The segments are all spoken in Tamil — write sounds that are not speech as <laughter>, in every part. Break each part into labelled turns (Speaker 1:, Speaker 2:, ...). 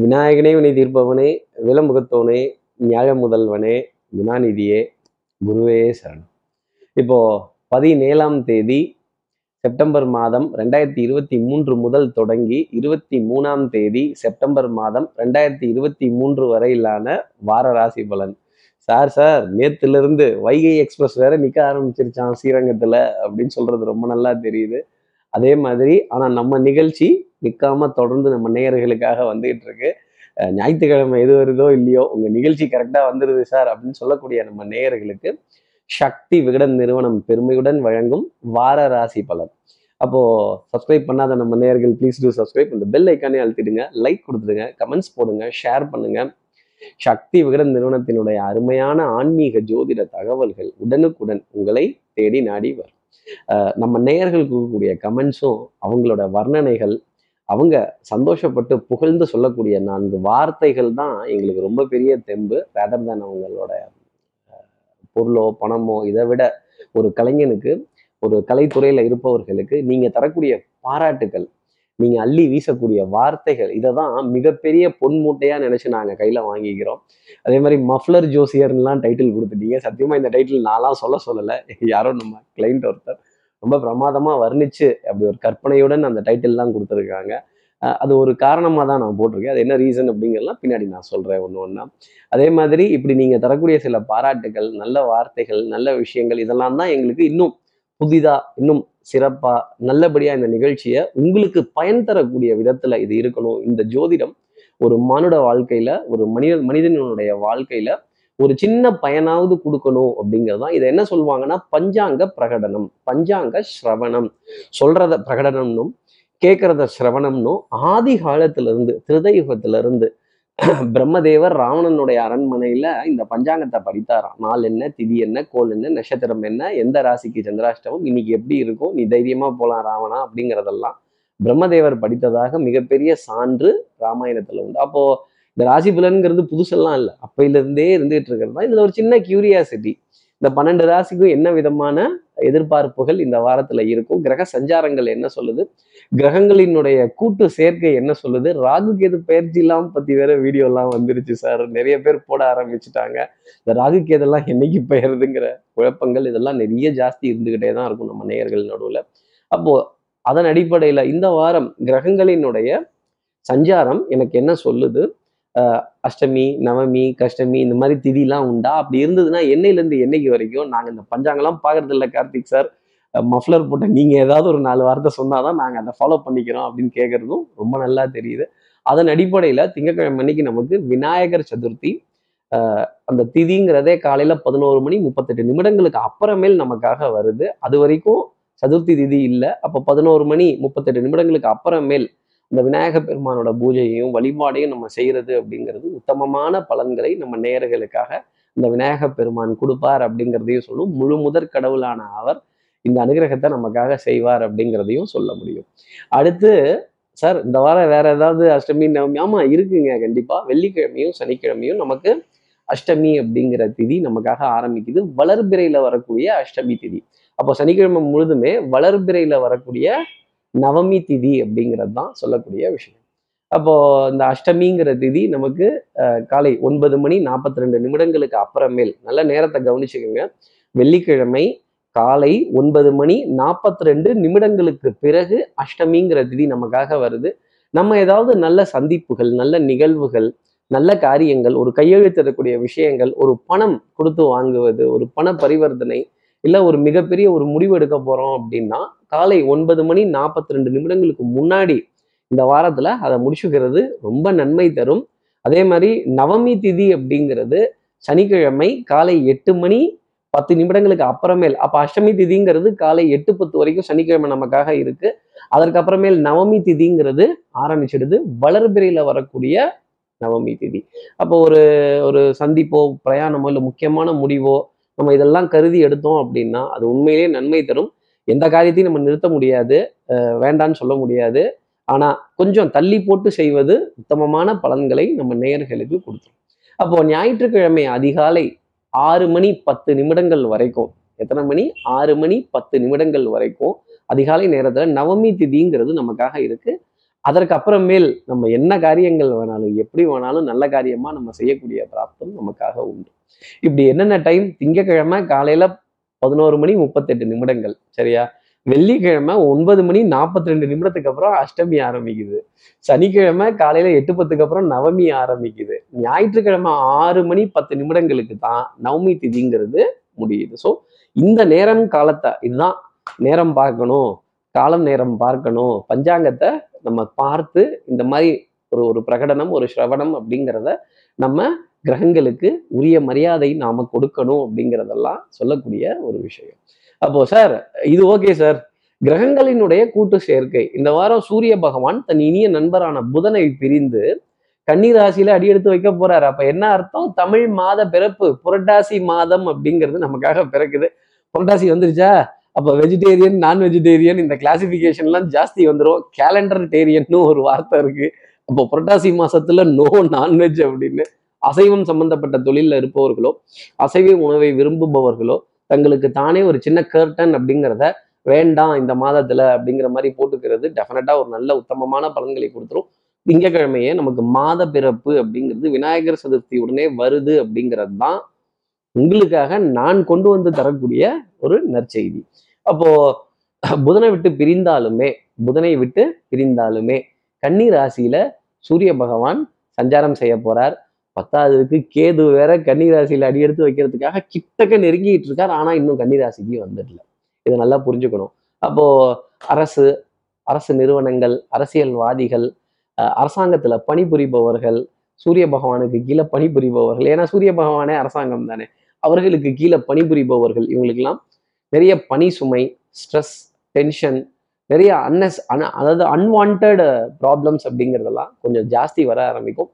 Speaker 1: விநாயகனே வினை தீர்ப்பவனே விலமுகத்தோனே நியாய முதல்வனே குணாநிதியே குருவே சரணம். இப்போ பதினேழாம் தேதி செப்டம்பர் மாதம் ரெண்டாயிரத்தி இருபத்தி மூன்று முதல் தொடங்கி இருபத்தி மூணாம் தேதி செப்டம்பர் மாதம் ரெண்டாயிரத்தி இருபத்தி மூன்று வரையிலான வார ராசி பலன். சார் சார் நேத்துல இருந்து வைகை எக்ஸ்பிரஸ் வேற நிக்க ஆரம்பிச்சிருச்சான் ஸ்ரீரங்கத்துல அப்படின்னு சொல்றது ரொம்ப நல்லா தெரியுது. அதே மாதிரி ஆனால் நம்ம நிகழ்ச்சி நிற்காம தொடர்ந்து நம்ம நேயர்களுக்காக வந்துகிட்டு இருக்கு. ஞாயிற்றுக்கிழமை எது வருதோ இல்லையோ உங்கள் நிகழ்ச்சி கரெக்டாக வந்துடுது சார் அப்படின்னு சொல்லக்கூடிய நம்ம நேயர்களுக்கு சக்தி விகடன் நிறுவனம் பெருமையுடன் வழங்கும் வார ராசி பலன். அப்போது சப்ஸ்கிரைப் பண்ணாத நம்ம நேயர்கள் ப்ளீஸ் டூ சப்ஸ்கிரைப் இந்த பெல் ஐக்கானே அழுத்திடுங்க லைக் கொடுத்துடுங்க கமெண்ட்ஸ் போடுங்க ஷேர் பண்ணுங்க. சக்தி விகடன் நிறுவனத்தினுடைய அருமையான ஆன்மீக ஜோதிட தகவல்கள் உடனுக்குடன் உங்களை தேடி நாடி வரும். நம்ம நேயர்கள் கொடுக்கக்கூடிய கமெண்ட்ஸும் அவங்களோட வர்ணனைகள் அவங்க சந்தோஷப்பட்டு புகழ்ந்து சொல்லக்கூடிய நான்கு வார்த்தைகள் தான் எங்களுக்கு ரொம்ப பெரிய தெம்பு. ரேதர் தான் அவங்களோட பொருளோ பணமோ இதை விட ஒரு கலைஞனுக்கு ஒரு கலைத்துறையில இருப்பவர்களுக்கு நீங்க தரக்கூடிய பாராட்டுகள் நீங்க அள்ளி வீசக்கூடிய வார்த்தைகள். இதை தான் மிகப்பெரிய பொன் மூட்டையா நினைச்சு நாங்க கையில வாங்கிக்கிறோம். அதே மாதிரி மஃப்லர் ஜோசியர்லாம் டைட்டில் கொடுத்துட்டீங்க. சத்தியமா இந்த டைட்டில் நான்லாம் சொல்ல சொல்லலை. யாரோ நம்ம கிளைண்ட் ஒருத்தர். ரொம்ப பிரமாதமா வர்ணிச்சு அப்படி ஒரு கற்பனையுடன் அந்த டைட்டில்லாம் கொடுத்துருக்காங்க. அது ஒரு காரணமாக தான் நான் போட்டிருக்கேன். அது என்ன ரீசன் அப்படிங்கிறலாம் பின்னாடி நான் சொல்கிறேன் ஒன்று ஒன்றா அதே மாதிரி இப்படி நீங்கள் தரக்கூடிய சில பாராட்டுகள் நல்ல வார்த்தைகள் நல்ல விஷயங்கள் இதெல்லாம் தான் எங்களுக்கு இன்னும் புதிதாக இன்னும் சிறப்பாக நல்லபடியாக இந்த நிகழ்ச்சியை உங்களுக்கு பயன் தரக்கூடிய விதத்தில் இது இருக்கணும். இந்த ஜோதிடம் ஒரு மானுட வாழ்க்கையில் ஒரு மனித மனிதனுடைய வாழ்க்கையில் ஒரு சின்ன பயனாவது கொடுக்கணும் அப்படிங்கிறது தான். இதை என்ன சொல்லுவாங்கன்னா பஞ்சாங்க பிரகடனம் பஞ்சாங்க ஸ்ரவணம். சொல்றத பிரகடனம்னும் கேட்கறத சிரவணம்னும் ஆதி காலத்திலிருந்து இருந்து பிரம்மதேவர் ராவணனுடைய அரண்மனையில இந்த பஞ்சாங்கத்தை படித்தாராம். நாள் என்ன திதி என்ன கோல் என்ன நட்சத்திரம் என்ன எந்த ராசிக்கு சந்திராஷ்டமம் இன்னைக்கு எப்படி இருக்கும் நீ தைரியமா போலாம் ராவணா அப்படிங்கிறதெல்லாம் பிரம்மதேவர் படித்ததாக மிகப்பெரிய சான்று ராமாயணத்துல உண்டு. அப்போ இந்த ராசி புலன்கிறது புதுசெல்லாம் இல்லை. அப்பையில இருந்தே இருந்துகிட்டு இருக்கிறது தான். இதுல ஒரு சின்ன கியூரியாசிட்டி இந்த பன்னெண்டு ராசிக்கும் என்ன விதமான எதிர்பார்ப்புகள் இந்த வாரத்துல இருக்கும்? கிரக சஞ்சாரங்கள் என்ன சொல்லுது? கிரகங்களினுடைய கூட்டு சேர்க்கை என்ன சொல்லுது? ராகு கேது பயிற்சிலாம் பத்தி வேற வீடியோ எல்லாம் வந்துருச்சு சார். நிறைய பேர் போட ஆரம்பிச்சுட்டாங்க. இந்த ராகு கேதெல்லாம் என்னைக்கு பெயருதுங்கிற குழப்பங்கள் இதெல்லாம் நிறைய ஜாஸ்தி இருந்துகிட்டே தான் இருக்கும் நம்ம நேயர்கள் நடுவில். அப்போ அதன் அடிப்படையில இந்த வாரம் கிரகங்களினுடைய சஞ்சாரம் எனக்கு என்ன சொல்லுது? அஷ்டமி நவமி கஷ்டமி இந்த மாதிரி திதிலாம் உண்டா? அப்படி இருந்ததுன்னா என்னையிலேருந்து என்னைக்கு வரைக்கும் நாங்கள் இந்த பஞ்சாங்கெல்லாம் பார்க்கறது இல்லை கார்த்திக் சார். மஃப்லர் போட்ட நீங்கள் ஏதாவது ஒரு நாலு வார்த்தை சொன்னாதான் நாங்கள் அதை ஃபாலோ பண்ணிக்கிறோம் அப்படின்னு கேட்குறதும் ரொம்ப நல்லா தெரியுது. அதன் அடிப்படையில் திங்கட்கிழமை அன்னைக்கு நமக்கு விநாயகர் சதுர்த்தி. அந்த திதிங்கிறதே காலையில் பதினோரு மணி முப்பத்தெட்டு நிமிடங்களுக்கு அப்புறமேல் நமக்காக வருது. அது வரைக்கும் சதுர்த்தி திதி இல்லை. அப்போ பதினோரு மணி முப்பத்தெட்டு நிமிடங்களுக்கு அப்புறமேல் இந்த விநாயக பெருமானோட பூஜையையும் வழிபாடையும் நம்ம செய்யறது அப்படிங்கிறது உத்தமமான பலன்களை நம்ம நேயர்களுக்காக இந்த விநாயக பெருமான் கொடுப்பார் அப்படிங்கிறதையும் சொல்லும். முழு முதற் கடவுளான அவர் இந்த அனுகிரகத்தை நமக்காக செய்வார் அப்படிங்கிறதையும் சொல்ல முடியும். அடுத்து சார் இந்த வாரம் வேற ஏதாவது அஷ்டமி நவமி? ஆமா இருக்குங்க கண்டிப்பா. வெள்ளிக்கிழமையும் சனிக்கிழமையும் நமக்கு அஷ்டமி அப்படிங்கிற திதி நமக்காக ஆரம்பிக்குது. வளர்பிறையில வரக்கூடிய அஷ்டமி திதி. அப்போ சனிக்கிழமை முழுதுமே வளர்பிறையில வரக்கூடிய நவமி திதி அப்படிங்கிறது தான் சொல்லக்கூடிய விஷயம். அப்போ இந்த அஷ்டமிங்கிற திதி நமக்கு காலை ஒன்பது மணி நாற்பத்தி ரெண்டு நிமிடங்களுக்கு அப்புறமேல் நல்ல நேரத்தை கவனிச்சுக்கோங்க. வெள்ளிக்கிழமை காலை ஒன்பது மணி நாற்பத்தி ரெண்டு நிமிடங்களுக்கு பிறகு அஷ்டமிங்கிற திதி நமக்காக வருது. நம்ம ஏதாவது நல்ல சந்திப்புகள் நல்ல நிகழ்வுகள் நல்ல காரியங்கள் ஒரு கையெழுத்திடக்கூடிய விஷயங்கள் ஒரு பணம் கொடுத்து வாங்குவது ஒரு பண பரிவர்த்தனை இல்லை ஒரு மிகப்பெரிய ஒரு முடிவு எடுக்க போறோம் அப்படின்னா காலை ஒன்பது மணி நாற்பத்தி ரெண்டு நிமிடங்களுக்கு முன்னாடி இந்த வாரத்துல அதை முடிச்சுக்கிறது ரொம்ப நன்மை தரும். அதே மாதிரி நவமி திதி அப்படிங்கிறது சனிக்கிழமை காலை எட்டு மணி பத்து நிமிடங்களுக்கு அப்புறமேல் அப்ப அஷ்டமி திதிங்கிறது காலை எட்டு பத்து வரைக்கும் சனிக்கிழமை நமக்காக இருக்கு. அதற்கு அப்புறமேல் நவமி திதிங்கிறது ஆரம்பிச்சிடுது. வளர்பிறையில் வரக்கூடிய நவமி திதி. அப்போ ஒரு ஒரு சந்திப்போ பிரயாணமோ இல்லை முக்கியமான முடிவோ நம்ம இதெல்லாம் கருதி எடுத்தோம் அப்படின்னா அது உண்மையிலேயே நன்மை தரும். எந்த காரியத்தையும் நம்ம நிறுத்த முடியாது. வேண்டான்னு சொல்ல முடியாது. ஆனா கொஞ்சம் தள்ளி போட்டு செய்வது உத்தமமான பலன்களை நம்ம நேயர்களுக்கு கொடுத்துரும். அப்போ ஞாயிற்றுக்கிழமை அதிகாலை ஆறு மணி பத்து நிமிடங்கள் வரைக்கும் எத்தனை மணி? ஆறு மணி பத்து நிமிடங்கள் வரைக்கும் அதிகாலை நேரத்தில் நவமி திதிங்கிறது நமக்காக இருக்கு. அதற்கு அப்புறமேல் நம்ம என்ன காரியங்கள் வேணாலும் எப்படி வேணாலும் நல்ல காரியமா நம்ம செய்யக்கூடிய பிராப்தம் நமக்காக உண்டு. இப்படி என்னென்ன டைம் திங்கக்கிழமை காலையில பதினோரு மணி முப்பத்தெட்டு நிமிடங்கள் சரியா? வெள்ளிக்கிழமை ஒன்பது மணி நாற்பத்தி ரெண்டு நிமிடத்துக்கு அப்புறம் அஷ்டமி ஆரம்பிக்குது. சனிக்கிழமை காலையில எட்டு பத்துக்கு அப்புறம் நவமி ஆரம்பிக்குது. ஞாயிற்றுக்கிழமை ஆறு மணி பத்து நிமிடங்களுக்கு தான் நவமி திதிங்கிறது முடியுது. ஸோ இந்த நேரம் காலத்தை இதுதான் நேரம் பார்க்கணும் காலம் நேரம் பார்க்கணும். பஞ்சாங்கத்தை நம்ம பார்த்து இந்த மாதிரி ஒரு ஒரு பிரகடனம் ஒரு ஸ்ரவணம் அப்படிங்கிறத நம்ம கிரகங்களுக்கு உரிய மரியாதை நாம கொடுக்கணும் அப்படிங்கிறதெல்லாம் சொல்லக்கூடிய ஒரு விஷயம். அப்போ சார் இது ஓகே சார். கிரகங்களினுடைய கூட்டு சேர்க்கை. இந்த வாரம் சூரிய பகவான் தன் இனிய நண்பரான புதனை பிரிந்து கன்னி ராசியில அடி எடுத்து வைக்க போறாரு. அப்ப என்ன அர்த்தம்? தமிழ் மாத பிறப்பு புரட்டாசி மாதம் அப்படிங்கிறது நமக்காக பிறக்குது. புரட்டாசி வந்துருச்சா? அப்போ வெஜிடேரியன் நான் வெஜிடேரியன் இந்த கிளாசிஃபிகேஷன்லாம் ஜாஸ்தி வந்துடும் கேலண்டர் டேரியன்னு ஒரு வார்த்தை இருக்கு. அப்போ புரட்டாசி மாசத்துல நோ நான்வெஜ் அப்படின்னு அசைவம் சம்பந்தப்பட்ட தொழிலில் இருப்பவர்களோ அசைவ உணவை விரும்புபவர்களோ தங்களுக்கு தானே ஒரு சின்ன கர்டன் அப்படிங்கிறத வேண்டாம் இந்த மாதத்துல அப்படிங்கிற மாதிரி போட்டுக்கிறது டெஃபினட்டா ஒரு நல்ல உத்தமமான பலன்களை கொடுத்துரும். திங்கக்கிழமையே நமக்கு மாத பிறப்பு அப்படிங்கிறது விநாயகர் சதுர்த்தி உடனே வருது அப்படிங்கிறது தான் உங்களுக்காக நான் கொண்டு வந்து தரக்கூடிய ஒரு நற்செய்தி. அப்போ புதனை விட்டு பிரிந்தாலுமே புதனை விட்டு பிரிந்தாலுமே கன்னி ராசியில சூரிய பகவான் சஞ்சாரம் செய்ய போறார். பத்தாவதுக்கு கேது வேற கன்னிராசியில அடி எடுத்து வைக்கிறதுக்காக கிட்டக்க நெருங்கிட்டு இருக்கார். ஆனா இன்னும் கன்னிராசிக்கு வந்துடல. இதை நல்லா புரிஞ்சுக்கணும். அப்போ அரசு அரசு நிறுவனங்கள் அரசியல்வாதிகள் அரசாங்கத்துல பணிபுரிபவர்கள் சூரிய பகவானுக்கு கீழே பணிபுரிபவர்கள். ஏன்னா சூரிய பகவானே அரசாங்கம் தானே. அவர்களுக்கு கீழே பணிபுரிபவர்கள். இவங்களுக்கெல்லாம் நிறைய பணி சுமை ஸ்ட்ரெஸ் டென்ஷன் நிறைய அன்னஸ் அதாவது அன்வான்ட் ப்ராப்ளம்ஸ் அப்படிங்கிறதெல்லாம் கொஞ்சம் ஜாஸ்தி வர ஆரம்பிக்கும்.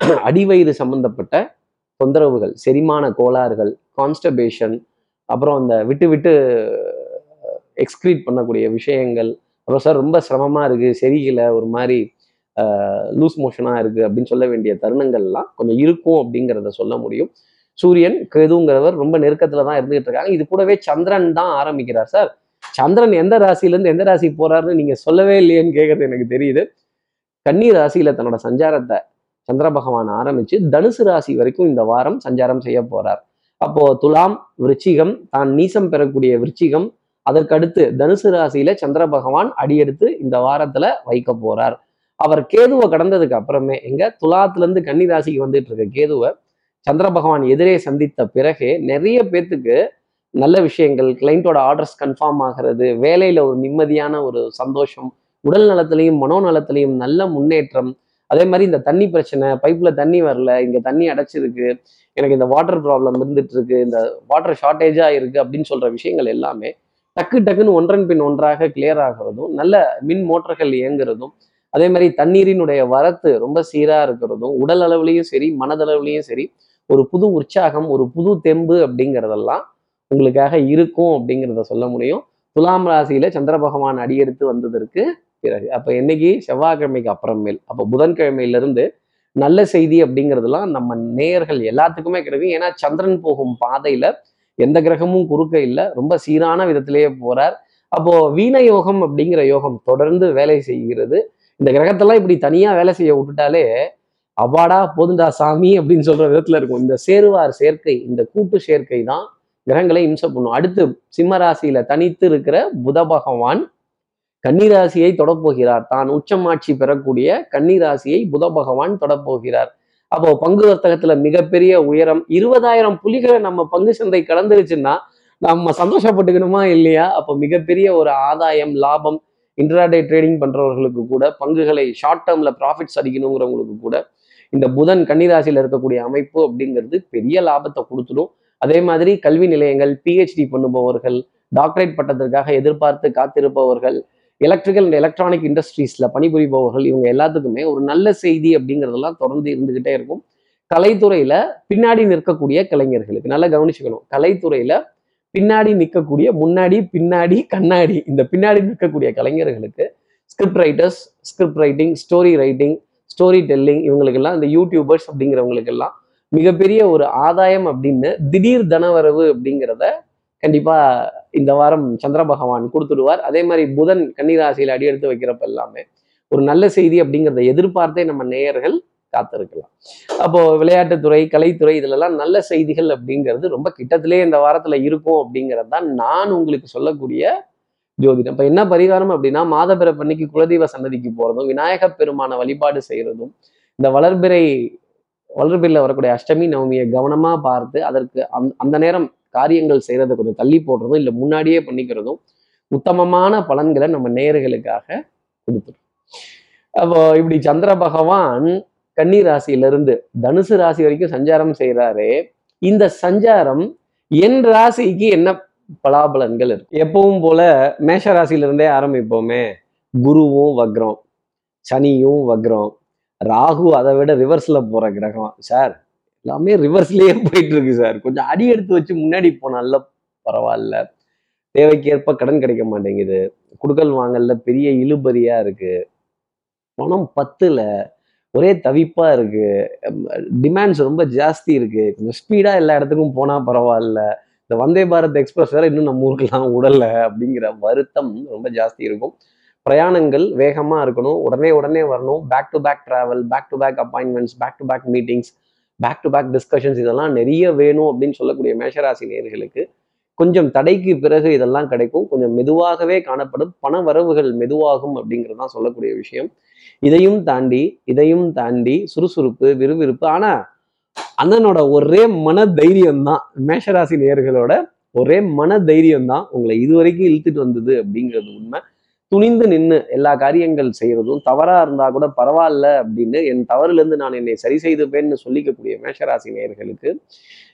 Speaker 1: <clears throat> அடிவயிறு சம்பந்தப்பட்ட தொந்தரவுகள் செரிமான கோளாறுகள் கான்ஸ்டபேஷன் அப்புறம் அந்த விட்டு விட்டு எக்ஸ்க்ரீட் பண்ணக்கூடிய விஷயங்கள் அப்புறம் சார் ரொம்ப சிரமமாக இருக்குது சரியில்லை ஒரு மாதிரி லூஸ் மோஷனாக இருக்குது அப்படின்னு சொல்ல வேண்டிய தருணங்கள்லாம் கொஞ்சம் இருக்கும் அப்படிங்கிறத சொல்ல முடியும். சூரியன் கேதுங்கிறவர் ரொம்ப நெருக்கத்தில் தான் இருந்துகிட்டு இருக்காங்க. இது கூடவே சந்திரன் தான் ஆரம்பிக்கிறார் சார் சந்திரன் எந்த ராசியிலேருந்து எந்த ராசி போகிறாருன்னு நீங்கள் சொல்லவே இல்லையேன்னு கேட்குறது எனக்கு தெரியுது. கன்னி ராசியில் தன்னோட சஞ்சாரத்தை சந்திர பகவான் ஆரம்பிச்சு தனுசு ராசி வரைக்கும் இந்த வாரம் சஞ்சாரம் செய்ய போறார். அப்போ துலாம் விருச்சிகம் தான் நீசம் பெறக்கூடிய விருச்சிகம் அதற்கடுத்து தனுசு ராசியில சந்திர பகவான் அடியெடுத்து இந்த வாரத்துல வைக்க போறார். அவர் கேதுவை கடந்ததுக்கு அப்புறமே எங்க துலாத்துல இருந்து கன்னி ராசிக்கு வந்துட்டு இருக்க கேதுவை சந்திர பகவான் எதிரே சந்தித்த பிறகு நிறைய பேர்த்துக்கு நல்ல விஷயங்கள் கிளைண்டோட ஆர்டர்ஸ் கன்ஃபார்ம் ஆகிறது வேலையில ஒரு நிம்மதியான ஒரு சந்தோஷம் உடல் நலத்திலையும் மனோநலத்திலையும் நல்ல முன்னேற்றம் அதே மாதிரி இந்த தண்ணி பிரச்சனை பைப்பில் தண்ணி வரல இங்கே தண்ணி அடைச்சிருக்கு எனக்கு இந்த வாட்டர் ப்ராப்ளம் இருந்துட்டு இருக்கு இந்த வாட்டர் ஷார்ட்டேஜாக இருக்கு அப்படின்னு சொல்கிற விஷயங்கள் எல்லாமே டக்கு டக்குன்னு ஒன்றன் பின் ஒன்றாக கிளியர் ஆகிறதும் நல்ல மின் மோட்டர்கள் இயங்குறதும் அதே மாதிரி தண்ணீரினுடைய வரத்து ரொம்ப சீராக இருக்கிறதும் உடல் அளவுலையும் சரி மனதளவுலையும் சரி ஒரு புது உற்சாகம் ஒரு புது தெம்பு அப்படிங்கிறதெல்லாம் உங்களுக்காக இருக்கும் அப்படிங்கிறத சொல்ல முடியும். துலாம் ராசியில சந்திர பகவான் அடியெடுத்து வந்ததற்கு பிறகு. அப்போ என்னைக்கு? செவ்வாய்க்கிழமைக்கு அப்புறமேல். அப்போ புதன்கிழமையிலிருந்து நல்ல செய்தி அப்படிங்கிறதுலாம் நம்ம நேயர்கள் எல்லாத்துக்குமே கிடைக்கும். ஏன்னா சந்திரன் போகும் பாதையில எந்த கிரகமும் குறுக்க இல்லை. ரொம்ப சீரான விதத்திலேயே போறார். அப்போ வீண யோகம் அப்படிங்கிற யோகம் தொடர்ந்து வேலை செய்கிறது. இந்த கிரகத்தெல்லாம் இப்படி தனியா வேலை செய்ய விட்டுட்டாலே அவாடா போதுண்டா சாமி அப்படின்னு சொல்ற விதத்துல இருக்கும். இந்த சேருவார் சேர்க்கை இந்த கூட்டு சேர்க்கை தான் கிரகங்களை இம்சம் பண்ணும். அடுத்து சிம்ம ராசியில தனித்து இருக்கிற புத பகவான் கன்னிராசியை தொடப்போகிறார். தான் உச்சமாட்சி பெறக்கூடிய கன்னிராசியை புத பகவான் தொடப்போகிறார். அப்போ பங்கு வர்த்தகத்துல மிகப்பெரிய உயரம் இருபதாயிரம் புலிகளை நம்ம பங்கு சந்தை கலந்துருச்சுன்னா நம்ம சந்தோஷப்பட்டுக்கணுமா இல்லையா? அப்போ மிகப்பெரிய ஒரு ஆதாயம் லாபம் இன்ட்ராடே ட்ரேடிங் பண்றவர்களுக்கு கூட பங்குகளை ஷார்ட் டேர்ம்ல ப்ராஃபிட்ஸ் அடிக்கணுங்கிறவங்களுக்கு கூட இந்த புதன் கன்னிராசியில இருக்கக்கூடிய அமைப்பு அப்படிங்கிறது பெரிய லாபத்தை கொடுத்துடும். அதே மாதிரி கல்வி நிலையங்கள் பிஹெச்டி பண்ணுபவர்கள் டாக்டரேட் பட்டத்திற்காக எதிர்பார்த்து காத்திருப்பவர்கள் எலக்ட்ரிக்கல் அண்ட் எலக்ட்ரானிக் இண்டஸ்ட்ரீஸில் பணிபுரிபவர்கள் இவங்க எல்லாத்துக்குமே ஒரு நல்ல செய்தி அப்படிங்கிறதெல்லாம் தொடர்ந்து இருந்துக்கிட்டே இருக்கும். கலைத்துறையில் பின்னாடி நிற்கக்கூடிய கலைஞர்களுக்கு நல்லா கவனிச்சுக்கணும். கலைத்துறையில் பின்னாடி நிற்கக்கூடிய முன்னாடி பின்னாடி கண்ணாடி இந்த பின்னாடி நிற்கக்கூடிய கலைஞர்களுக்கு script writers script writing story writing story telling இவங்களுக்கெல்லாம் இந்த யூடியூபர்ஸ் அப்படிங்கிறவங்களுக்கெல்லாம் மிகப்பெரிய ஒரு ஆதாயம் அப்படின்னு திடீர் தனவரவு அப்படிங்கிறத கண்டிப்பா இந்த வாரம் சந்திர பகவான் கொடுத்துடுவார். அதே மாதிரி புதன் கன்னிராசியில் அடியெடுத்து வைக்கிறப்ப எல்லாமே ஒரு நல்ல செய்தி அப்படிங்கிறத எதிர்பார்த்தே நம்ம நேயர்கள் காத்திருக்கலாம். அப்போ விளையாட்டுத்துறை கலைத்துறை இதுலலாம் நல்ல செய்திகள் அப்படிங்கிறது ரொம்ப கிட்டத்திலே இந்த வாரத்துல இருக்கும் அப்படிங்கிறது தான் நான் உங்களுக்கு சொல்லக்கூடிய ஜோதிடம். இப்போ என்ன பரிகாரம் அப்படின்னா மாதப்பிறப்பன்னைக்கு குலதெய்வ சன்னதிக்கு போறதும் விநாயகப் பெருமான வழிபாடு செய்யறதும் இந்த வளர்பிறை வளர்பிறையில் வரக்கூடிய அஷ்டமி நவமியை கவனமா பார்த்து அதற்கு அந் அந்த நேரம் காரியங்கள் செய்யறதை கொஞ்சம் தள்ளி போடுறதும் இல்லை முன்னாடியே பண்ணிக்கிறதும் உத்தமமான பலன்களை நம்ம நேர்களுக்காக கொடுத்துரும். அப்போ இப்படி சந்திர பகவான் கன்னி ராசியிலிருந்து தனுசு ராசி வரைக்கும் சஞ்சாரம் செய்கிறாரு இந்த சஞ்சாரம் என் ராசிக்கு என்ன பலாபலன்கள் இருக்கு? எப்பவும் போல மேஷ ராசியிலிருந்தே ஆரம்பிப்போமே குருவும் வக்ரம் சனியும் வக்ரம் ராகு அதை விட ரிவர்ஸ்ல போற கிரகம். சார் எல்லாமே ரிவர்ஸ்லேயே போயிட்டு இருக்கு சார் கொஞ்சம் அடி எடுத்து வச்சு முன்னாடி போனால பரவாயில்ல. தேவைக்கேற்ப கடன் கிடைக்க மாட்டேங்குது. குடுக்கல் வாங்கல பெரிய இழுபறியா இருக்கு. பணம் பத்துல. ஒரே தவிப்பா இருக்கு. டிமாண்ட்ஸ் ரொம்ப ஜாஸ்தி இருக்கு. கொஞ்சம் ஸ்பீடா எல்லா இடத்துக்கும் போனா பரவாயில்ல. இந்த வந்தே பாரத் எக்ஸ்பிரஸ் வேற இன்னும் நம்ம ஊருக்குலாம் உடல அப்படிங்கிற வருத்தம் ரொம்ப ஜாஸ்தி இருக்கும். பிரயாணங்கள் வேகமா இருக்கணும். உடனே உடனே வரணும். Back to back travel back to back appointments back to back meetings back to back discussions இதெல்லாம் நிறைய வேணும் அப்படின்னு சொல்லக்கூடிய மேஷராசி நேர்களுக்கு கொஞ்சம் தடைக்கு பிறகு இதெல்லாம் கிடைக்கும். கொஞ்சம் மெதுவாகவே காணப்படும். பண வரவுகள் மெதுவாகும் அப்படிங்கிறது தான் சொல்லக்கூடிய விஷயம். இதையும் தாண்டி இதையும் தாண்டி சுறுசுறுப்பு விறுவிறுப்பு. ஆனா அண்ணனோட ஒரே மன தைரியம் தான் மேஷராசி நேர்களோட ஒரே மன தைரியம் தான் உங்களை இதுவரைக்கும் இழுத்துட்டு வந்தது அப்படிங்கிறது உண்மை. துணிந்து நின்று எல்லா காரியங்கள் செய்யறதும் தவறா இருந்தா கூட பரவாயில்ல அப்படின்னு என் தவறுலேருந்து நான் என்னை சரி செய்துப்பேன்னு சொல்லிக்கக்கூடிய மேஷராசி நேயர்களுக்கு